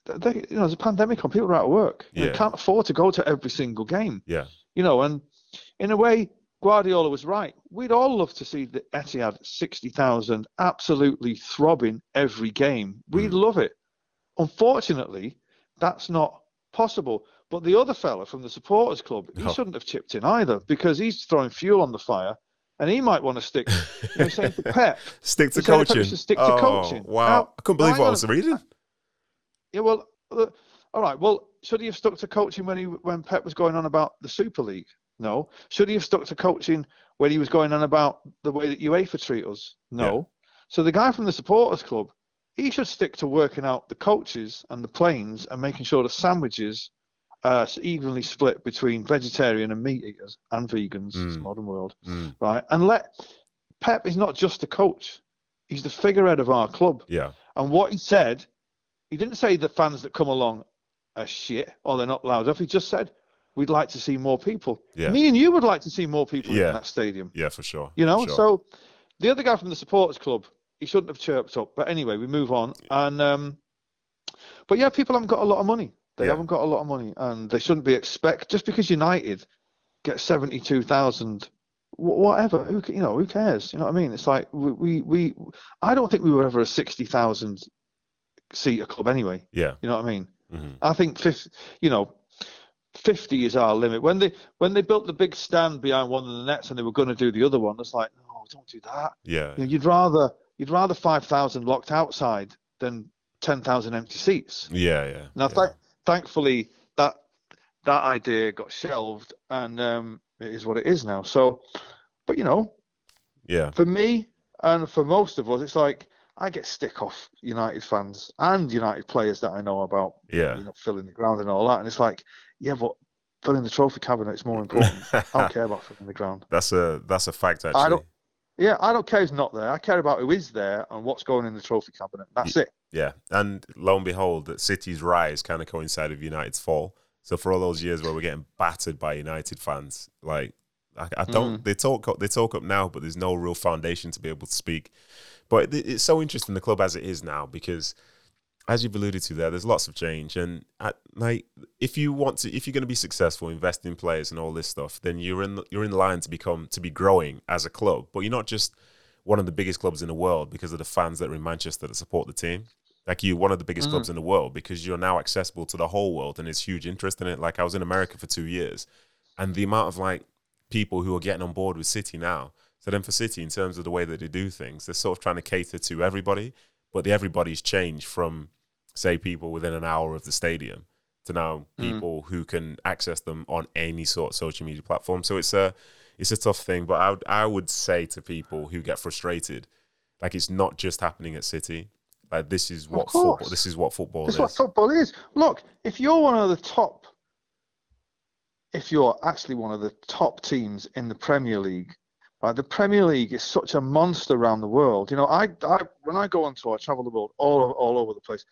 they, you know, there's a pandemic on, people are out of work. Yeah. They can't afford to go to every single game, yeah, you know, and in a way, Guardiola was right. We'd all love to see the Etihad 60,000 absolutely throbbing every game. We'd Mm. love it. Unfortunately, that's not possible. But the other fella from the supporters club, he No. shouldn't have chipped in either because he's throwing fuel on the fire, and he might want to stick. You know, saying to Pep, Stick to He said if I coaching. to stick to oh, coaching. Wow, Now- I couldn't believe what I was reading. yeah, well, uh, all right. Well, should he have stuck to coaching when he when Pep was going on about the Super League? No. Should he have stuck to coaching when he was going on about the way that UEFA treat us? No. So the guy from the supporters club, he should stick to working out the coaches and the planes and making sure the sandwiches are evenly split between vegetarian and meat eaters and vegans. It's a Mm. modern world, Mm, right? And let Pep is not just a coach; he's the figurehead of our club. yeah, And what he said, he didn't say the fans that come along are shit or they're not loud enough. He just said, we'd like to see more people. Yeah. Me and you would like to see more people Yeah. in that stadium. yeah, for sure. You know, sure. so the other guy from the supporters club, he shouldn't have chirped up. But anyway, we move on. And um, but yeah, people haven't got a lot of money. They Yeah. haven't got a lot of money, and they shouldn't be expect just because United get seventy-two thousand. Whatever, who you know, who cares? You know what I mean? It's like we, we, we I don't think we were ever a sixty thousand seater club anyway. yeah, You know what I mean? Mhm. I think 50, you know, 50 is our limit. When they when they built the big stand behind one of the nets and they were going to do the other one, it's like, no, don't do that. Yeah. You know, you'd rather you'd rather 5,000 locked outside than 10,000 empty seats. Yeah. Yeah. Now, yeah. thank thankfully, that that idea got shelved, and um, it is what it is now. So, but you know, yeah. for me and for most of us, it's like I get stick off United fans and United players that I know about, Yeah. you know, filling the ground and all that, and it's like, yeah, but filling the trophy cabinet is more important. I don't care about filling the ground. That's a that's a fact actually. I don't. Yeah, I don't care who's not there. I care about who is there and what's going in the trophy cabinet. That's it. Yeah, and lo and behold, that City's rise kind of coincided with United's fall. So for all those years where we're getting battered by United fans, like I, I don't, Mm. they talk up, they talk up now, but there's no real foundation to be able to speak. But it, it's so interesting the club as it is now because, as you've alluded to there, there's lots of change, and at, like if you want to, if you're going to be successful, invest in players and all this stuff, then you're in you're in line to become to be growing as a club. But you're not just one of the biggest clubs in the world because of the fans that are in Manchester that support the team. Like you're one of the biggest Mm. clubs in the world because you're now accessible to the whole world and there's huge interest in it. Like I was in America for two years and the amount of like people who are getting on board with City now. So then for City, in terms of the way that they do things, they're sort of trying to cater to everybody, but the everybody's changed from say people within an hour of the stadium to now Mm. people who can access them on any sort of social media platform. So it's a it's a tough thing, but I would, I would say to people who get frustrated, like it's not just happening at City. Like this is what football. This is what football That's is. what football is. Look, if you're one of the top, if you're actually one of the top teams in the Premier League, right? The Premier League is such a monster around the world. You know, I, I when I go on tour, I travel the world all all over the place.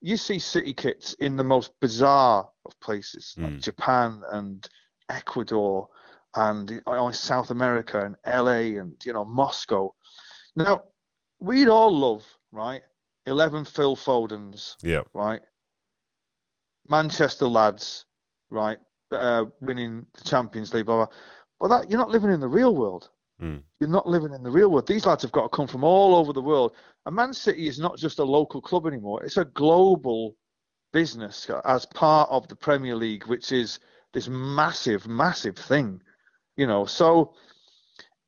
You see city kits in the most bizarre of places, like Mm. Japan and Ecuador, and South America and LA and you know Moscow. Now, we'd all love right eleven Phil Fodens yeah, right? Manchester lads, right? Uh, winning the Champions League, blah, blah. But that you're not living in the real world. Mm. You're not living in the real world. These lads have got to come from all over the world. And Man City is not just a local club anymore. It's a global business as part of the Premier League, which is this massive, massive thing. You know, so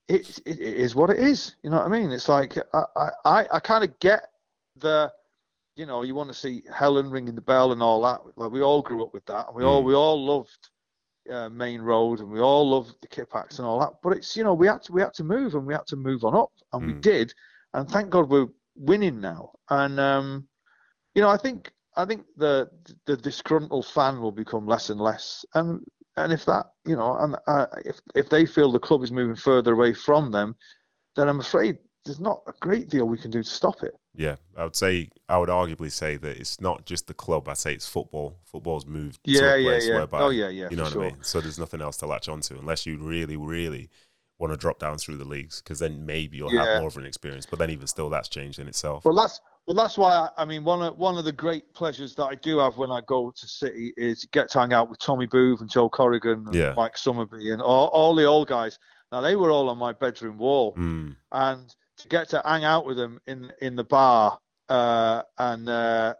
it, it, it is what it is. You know what I mean? It's like I I, I kind of get the you know, you want to see Helen ringing the bell and all that. Like we all grew up with that, we all Mm. we all loved uh, Maine Road, and we all loved the Kippax and all that. But it's you know we had to we had to move, and we had to move on up, and we Mm. did, and thank God we're winning now. And um, you know, I think I think the the disgruntled fan will become less and less, and and if that you know, and uh, if if they feel the club is moving further away from them, then I'm afraid there's not a great deal we can do to stop it. Yeah. I would say I would arguably say that it's not just the club. I say it's football. Football's moved to Yeah, a yeah, place yeah. whereby Oh, yeah, yeah, you know what I mean. So there's nothing else to latch onto unless you really, really want to drop down through the leagues because then maybe you'll Yeah. have more of an experience. But then even still, that's changed in itself. Well, that's well, that's why I, I mean one of one of the great pleasures that I do have when I go to City is get to hang out with Tommy Booth and Joe Corrigan and Yeah. Mike Summerbee and all, all the old guys. Now they were all on my bedroom wall, Mm, and to get to hang out with them in in the bar uh, and uh,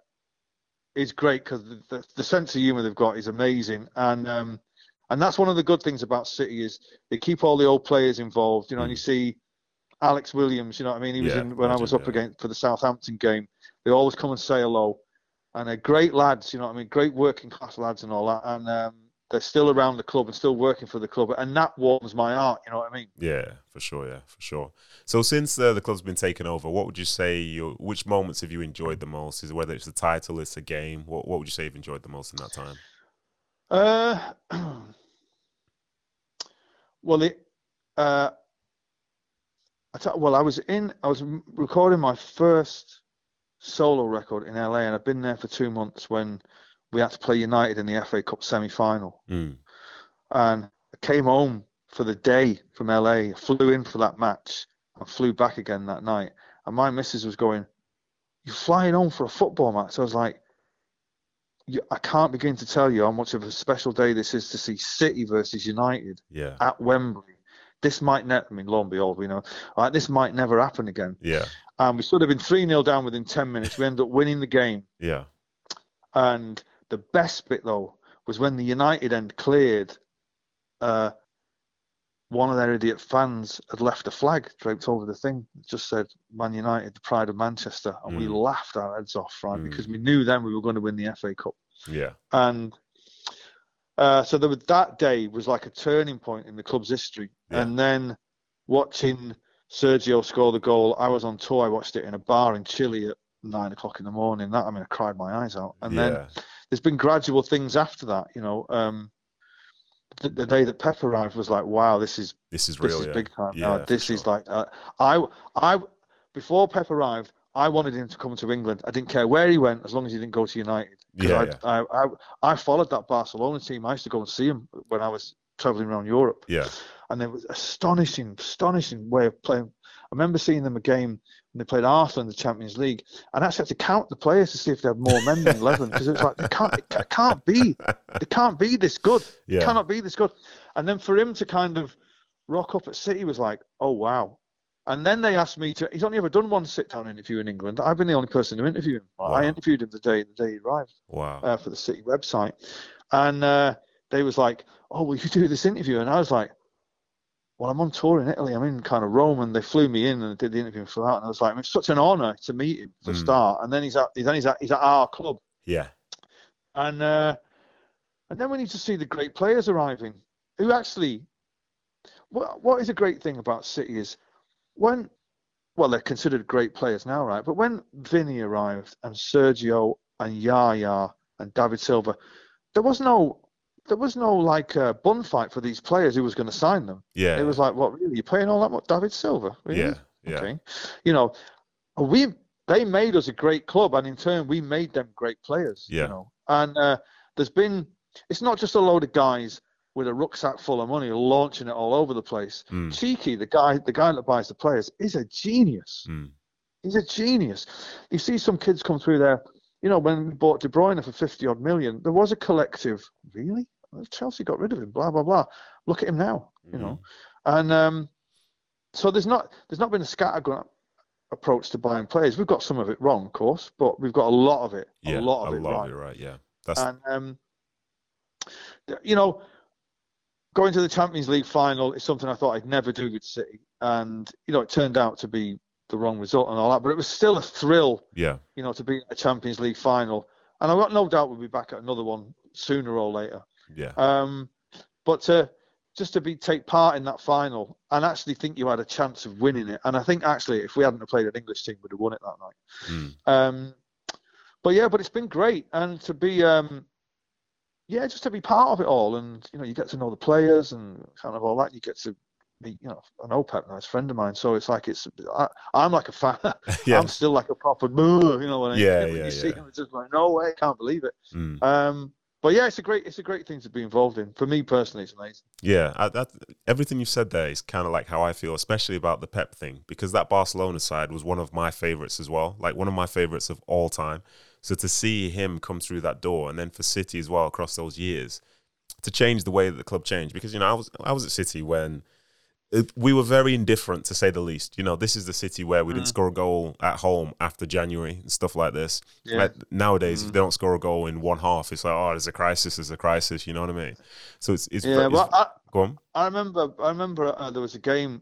is great because the, the, the sense of humour they've got is amazing, and um, and that's one of the good things about City is they keep all the old players involved. You know, and you see Alex Williams. You know what I mean? He was Yeah, in when I was legend, up yeah. against for the Southampton game. They always come and say hello, and they're great lads. You know what I mean? Great working class lads and all that, and um, they're still around the club and still working for the club, and that warms my heart. You know what I mean? yeah, for sure. Yeah, for sure. So since uh, the club's been taken over, what would you say? Your, which moments have you enjoyed the most? Is whether it's the title, it's a game. What What would you say you've enjoyed the most in that time? Uh, well, it. Uh, I tell, well, I was in. I was recording my first solo record in LA, and I've been there for two months when we had to play United in the FA Cup semi-final. Mm, And I came home for the day from LA, flew in for that match, and flew back again that night. And my missus was going, "You're flying home for a football match?" I was like, "I can't begin to tell you how much of a special day this is to see City versus United yeah, at Wembley. This might never. I mean, lo and behold, we know, like this might never happen again." yeah, And we should have been three 0 down within ten minutes. We end up winning the game yeah. and The best bit though was when the United end cleared. Uh, one of their idiot fans had left a flag draped over the thing. It just said Man United, the pride of Manchester, and we Mm. laughed our heads off, right? Mm. Because we knew then we were going to win the FA Cup. Yeah. And uh, so there was, that day was like a turning point in the club's history. Yeah. And then watching Sergio score the goal, I was on tour. I watched it in a bar in Chile at nine o'clock in the morning. That I mean, I cried my eyes out. And then yeah. There's been gradual things after that. You know, um, the, the day that Pep arrived was like, wow, this is This is this real. is yeah. big time Yeah, for This is like uh, I I before Pep arrived, I wanted him to come to England. I didn't care where he went as long as he didn't go to United. Yeah, I, yeah. I, I I followed that Barcelona team. I used to go and see him when I was traveling around Europe, Yeah. and there was astonishing, astonishing way of playing. I remember seeing them a game when they played Arsenal in the Champions League, and I actually had to count the players to see if they had more men than eleven because it was like they can't, it can't be, they can't be this good Yeah. cannot be this good. And then for him to kind of rock up at City was like, oh wow. And then they asked me to. He's only ever done one sit-down interview in England. I've been the only person to interview him. Wow. I interviewed him the day the day he arrived Wow. uh, for the City website, and uh, they was like, "Oh, will you do this interview?" And I was like, "Well, I'm on tour in Italy. I'm in kind of Rome, and they flew me in and did the interview and flew out." And I was like, "It's such an honour to meet him for a Mm. start." And then he's at then he's at he's at our club, yeah. and uh, and then we need to see the great players arriving, who actually, what what is a great thing about City is when, well, they're considered great players now, right? But when Vinny arrived and Sergio and Yaya and David Silva, there was no. There was no like uh, bun fight for these players who was going to sign them. Yeah. It was like, what really? You're paying all that much, David Silva? Really? yeah. Yeah. Okay. You know, we they made us a great club, and in turn, we made them great players. Yeah. You know, and uh, there's been it's not just a load of guys with a rucksack full of money launching it all over the place. Mm. Txiki, the guy, the guy that buys the players, is a genius. Mm. He's a genius. You see some kids come through there. You know, when we bought De Bruyne for 50 odd million, there was a collective. Really? Chelsea got rid of him. Blah blah blah. Look at him now. You know, and um, so there's not there's not been a scattergun approach to buying players. We've got some of it wrong, of course, but we've got a lot of it. Yeah. a lot of a it lot right. of it right. Yeah. That's And um, you know, going to the Champions League final is something I thought I'd never do with City, and you know, it turned out to be the wrong result and all that. But it was still a thrill, yeah. you know, to be a Champions League final, and I've got no doubt we'll be back at another one sooner or later. Yeah. Um, but to, just to be take part in that final and actually think you had a chance of winning it, and I think actually if we hadn't played an English team, we'd have won it that night. Mm. Um, but yeah, but it's been great, and to be um, yeah, just to be part of it all, and you know, you get to know the players and kind of all that. You get to meet, you know, an OPEP, nice friend of mine. So it's like it's I, I'm like a fan. Yeah. I'm still like a proper boo, you know when, I, Yeah, when yeah, you see him, it's just like no way, can't believe it. Mm. Um, but yeah, it's a great it's a great thing to be involved in. For me personally, it's amazing. Yeah, that everything you said there is kind of like how I feel, especially about the Pep thing, because that Barcelona side was one of my favorites as well, like one of my favorites of all time. So to see him come through that door, and then for City as well across those years, to change the way that the club changed, because you know I was I was at City when we were very indifferent to say the least. You know, this is the City where we didn't score a goal at home after January and stuff like this. Yeah. Like nowadays, if they don't score a goal in one half, it's like oh, there's a crisis, there's a crisis. You know what I mean? So it's it's, Yeah, it's well, I, go on. I remember I remember uh, there was a game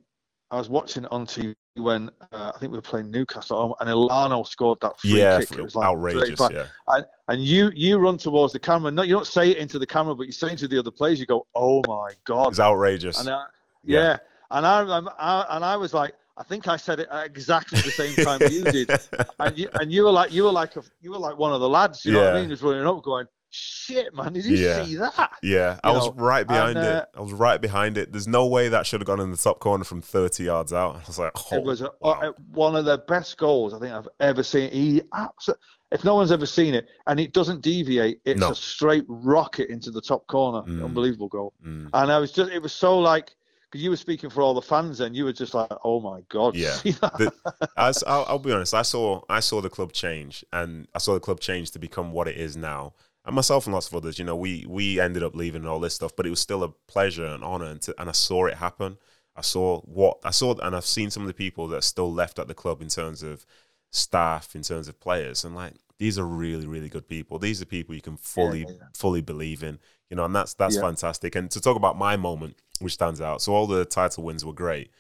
I was watching on TV when uh, I think we were playing Newcastle and Elano scored that free yeah, kick. It was like outrageous. Yeah, And, and you you run towards the camera. No, you don't say it into the camera, but you say it to the other players. You go, "Oh my god!" it's outrageous. And Yeah. yeah. And I, I'm- and I was like, I think I said it at exactly the same time you did, and you and you were like you were like a, you were like one of the lads. You know what I mean? Just running up, going, "Shit, man! Did you Yeah. see that?" yeah, I you was right behind and, it. uh, I was right behind it. There's no way that should have gone in the top corner from 30 yards out. I was like, oh, It was a, wow. uh, one of the best goals I think I've ever seen. He absolutely, if no one's ever seen it, and it doesn't deviate, it's No. a straight rocket into the top corner. Mm. Unbelievable goal. Mm. And I was just, it was so like, you were speaking for all the fans, and you were just like, oh my god, Yeah. The- As I'll, I'll be honest, I saw I saw the club change, and I saw the club change to become what it is now. And myself and lots of others, you know, we we ended up leaving and all this stuff, but it was still a pleasure and honor, and, to, and I saw it happen. I saw what I saw, and I've seen some of the people that are still left at the club in terms of staff, in terms of players, and like these are really, really good people. These are people you can fully, yeah, yeah. fully believe in. You know, and that's that's Yeah. fantastic. And to talk about my moment, which stands out. So all the title wins were great,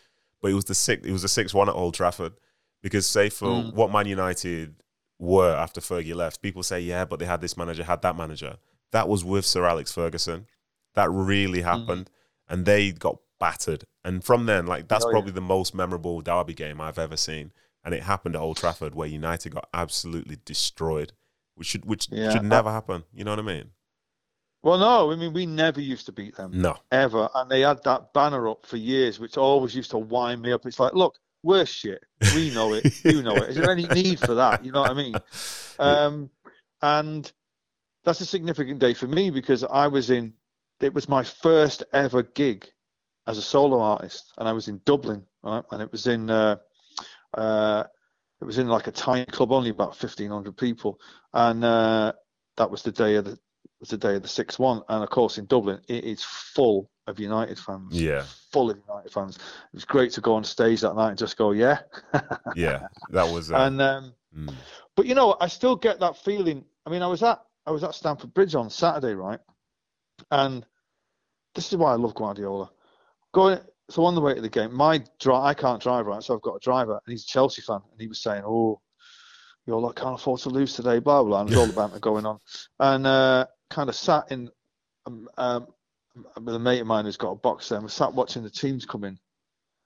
but it was the six. It was a six-one at Old Trafford because say for Mm. what Man United were after Fergie left, people say, yeah, but they had this manager, had that manager. That was with Sir Alex Ferguson. That really Mm. happened, and they got battered. And from then, like that's Oh, yeah. probably the most memorable derby game I've ever seen. And it happened at Old Trafford, where United got absolutely destroyed, which should which Yeah, should I- never happen. You know what I mean? Well, no, I mean we never used to beat them No. ever, and they had that banner up for years, which always used to wind me up. It's like, look, we're shit. We know it. You know it. Is there any need for that? You know what I mean? Um, and that's a significant day for me because I was in. It was my first ever gig as a solo artist, and I was in Dublin, right? And it was in. Uh, uh, it was in like a tiny club, only about fifteen hundred people, and uh, that was the day of the was the day of the six one, and of course in Dublin it is full of United fans. Yeah. full of United fans. It was great to go on stage that night and just go, yeah. Yeah, that was. Uh, and um, mm, but you know, I still get that feeling. I mean, I was at I was at Stamford Bridge on Saturday, right? And this is why I love Guardiola. Going so on the way to the game, my dri I can't drive right, so I've got a driver, and he's a Chelsea fan, and he was saying, "Oh, you all can't afford to lose today," blah blah. And there's all the banter going on, and uh, kind of sat in um, um, with a mate of mine who's got a box there, and we sat watching the teams come in,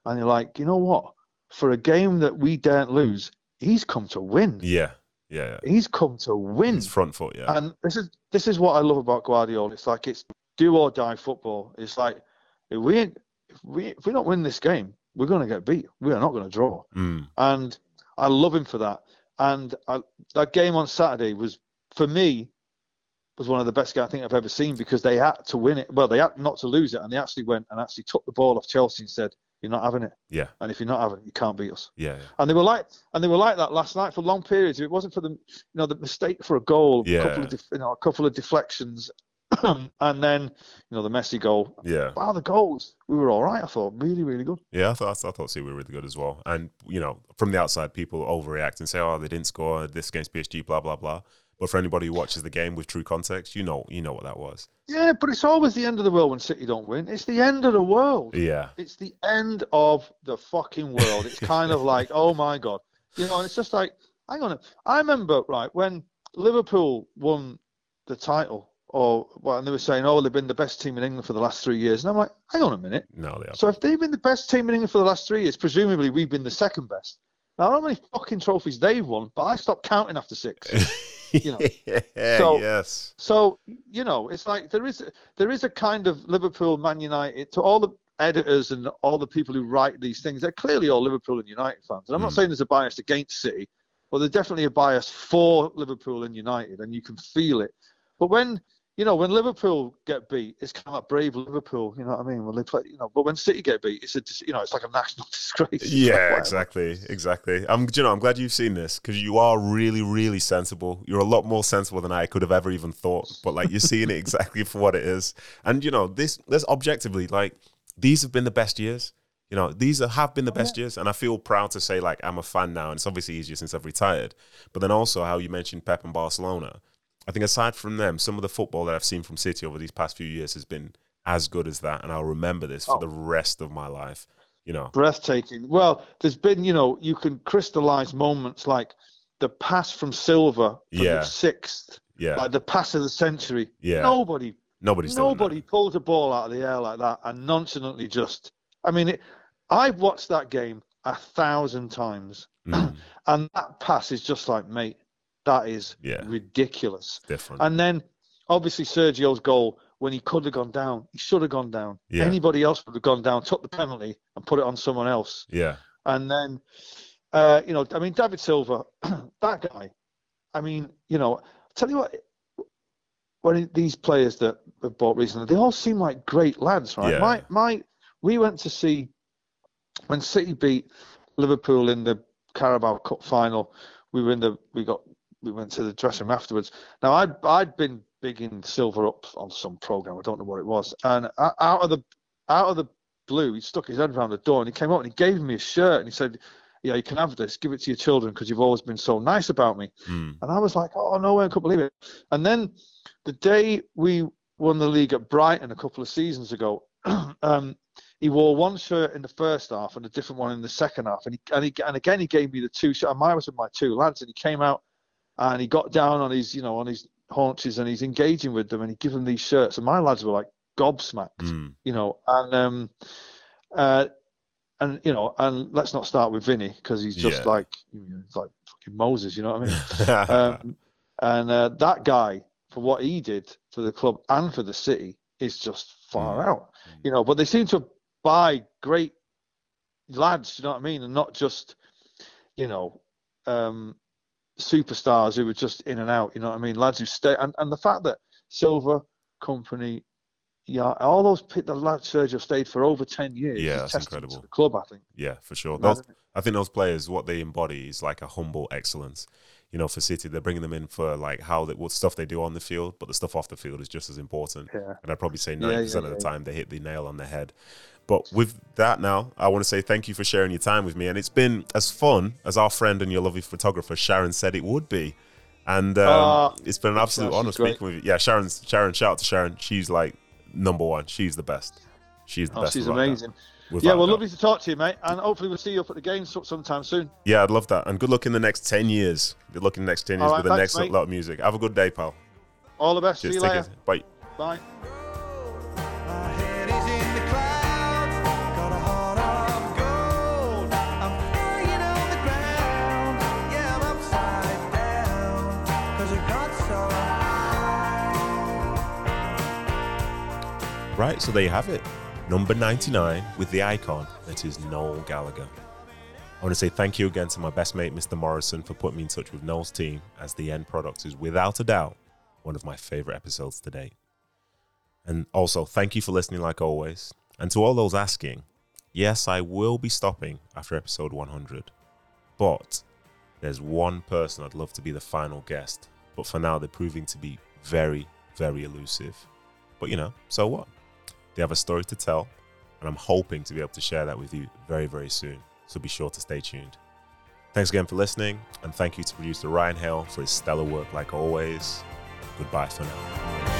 and you're like, you know what? For a game that we daren't lose, he's come to win. yeah, yeah, yeah. He's come to win. His front foot. Yeah, And this is this is what I love about Guardiola. It's like it's do or die football. It's like if we if we if we don't win this game, we're going to get beat. We are not going to draw. mm, And I love him for that. And I, that game on Saturday was for me was one of the best games I think I've ever seen because they had to win it. Well, they had not to lose it, and they actually went and actually took the ball off Chelsea and said, "You're not having it." yeah, And if you're not having it, you can't beat us. yeah, yeah. And they were like, and they were like that last night for long periods. If it wasn't for the, you know, the mistake for a goal, a couple Yeah. of, def, you know, a couple of deflections, and then, you know, the Messi goal. yeah. Wow, the goals, we were all right. I thought really, really good. Yeah, I thought I thought City were really good as well. And you know, from the outside, people overreact and say, "Oh, they didn't score this against PSG." Blah blah blah. But for anybody who watches the game with true context, you know, you know what that was. Yeah, but it's always the end of the world when City don't win. It's the end of the world. Yeah, It's the end of the fucking world. It's kind of like, oh my god, you know. And it's just like, hang on. a- I remember right when Liverpool won the title, or well, and they were saying, oh, they've been the best team in England for the last three years, and I'm like, hang on a minute. no, they are. So if they've been the best team in England for the last three years, presumably we've been the second best. I don't know how many fucking trophies they've won, but I stopped counting after six. you know. So- yes, So you know, it's like there is there is a kind of Liverpool, Man United to all the editors and all the people who write these things. They're clearly all Liverpool and United fans, and I'm not Mm. saying there's a bias against City, but there's definitely a bias for Liverpool and United, and you can feel it. But when you know when Liverpool get beat, it's kind of like brave Liverpool. You know what I mean? When they play, you know, but when City get beat, it's a you know it's like a national disgrace. It's like, yeah, exactly, exactly. I'm, you know, I'm glad you've seen this because you are really, really sensible. You're a lot more sensible than I could have ever even thought. But like, you're seeing it exactly for what it is. And you know, this, this objectively, like, these have been the best years. You know, these are, have been the oh, best years, and I feel proud to say, like, I'm a fan now, and it's obviously easier since I've retired. But then also, how you mentioned Pep and Barcelona, I think aside from them, some of the football that I've seen from City over these past few years has been as good as that, and I'll remember this for Oh. the rest of my life. You know, breathtaking. Well, there's been, you know, you can crystallize moments like the pass from Silva for Yeah. the sixth, yeah, like the pass of the century. yeah. Nobody, Nobody's nobody pulls a ball out of the air like that and nonchalantly just. I mean, it, I've watched that game a thousand times, Mm, and that pass is just like, mate, that is Yeah. ridiculous. different. And then, obviously, Sergio's goal when he could have gone down, he should have gone down. Yeah. Anybody else would have gone down, took the penalty, and put it on someone else. yeah, And then, uh, you know, I mean, David Silva, that guy. I mean, you know, tell you what, when these players that have bought recently, they all seem like great lads, right? Yeah. My, my, we went to see when City beat Liverpool in the Carabao Cup final. We were in the, we got, we went to the dressing room afterwards. Now, I'd, I'd been bigging Silva up on some program. I don't know what it was, and out of the, out of the blue, he stuck his head around the door and he came up and he gave me a shirt and he said, yeah, you can have this, give it to your children because you've always been so nice about me. Mm. And I was like, oh no way, I couldn't believe it. And then the day we won the league at Brighton a couple of seasons ago, um, he wore one shirt in the first half and a different one in the second half. And he and, he, and again he gave me the two shirt. I was with my two lads, and he came out and he got down on his you know on his haunches and he's engaging with them and he gave them these shirts. And my lads were like gobsmacked, Mm. you know. And um, uh, and you know, and let's not start with Vinny because he's just Yeah. like he's like fucking Moses, you know what I mean? um, and uh, that guy for what he did for the club and for the city is just far Mm. out you know but they seem to buy great lads you know what i mean and not just you know um superstars who were just in and out you know what i mean lads who stay and, and the fact that Silva Kompany yeah all those the lads sergio stayed for over 10 years Yeah, that's incredible. the club i think yeah, for sure. Those. I think those players, what they embody is like a humble excellence. You know, for City, they're bringing them in for like how they, what stuff they do on the field, but the stuff off the field is just as important. yeah And I'd probably say Yeah, 90% yeah, of the yeah. time they hit the nail on the head. But with that now, I want to say thank you for sharing your time with me. And it's been as fun as our friend and your lovely photographer, Sharon, said it would be. And um, Ah, it's been an absolute honor great. speaking with you. Yeah, Sharon, Sharon, shout out to Sharon. She's like number one. She's the best. She's the oh, best. she's without a doubt. amazing yeah well doubt. lovely to talk to you mate and hopefully we'll see you up at the games sometime soon Yeah, I'd love that. And good luck in the next 10 years. Good luck in the next 10 years right, with the thanks, next mate. lot of music. Have a good day, pal. all the best Cheers. see you Take later it. Bye. bye My head is in the clouds, got a heart of gold. I'm flying on the ground, yeah, I'm upside down, 'cause I got so high. Right, so there you have it. Number 99 with the icon that is Noel Gallagher. I want to say thank you again to my best mate, Mr. Morrison, for putting me in touch with Noel's team, as the end product is without a doubt one of my favorite episodes to date. And also, thank you for listening, like always. And to all those asking, yes, I will be stopping after episode 100. But there's one person I'd love to be the final guest. But for now, they're proving to be very, very elusive. But you know, so what? They have a story to tell, and I'm hoping to be able to share that with you very, very soon. So be sure to stay tuned. Thanks again for listening, and thank you to producer Ryan Hale for his stellar work like always. Goodbye for now.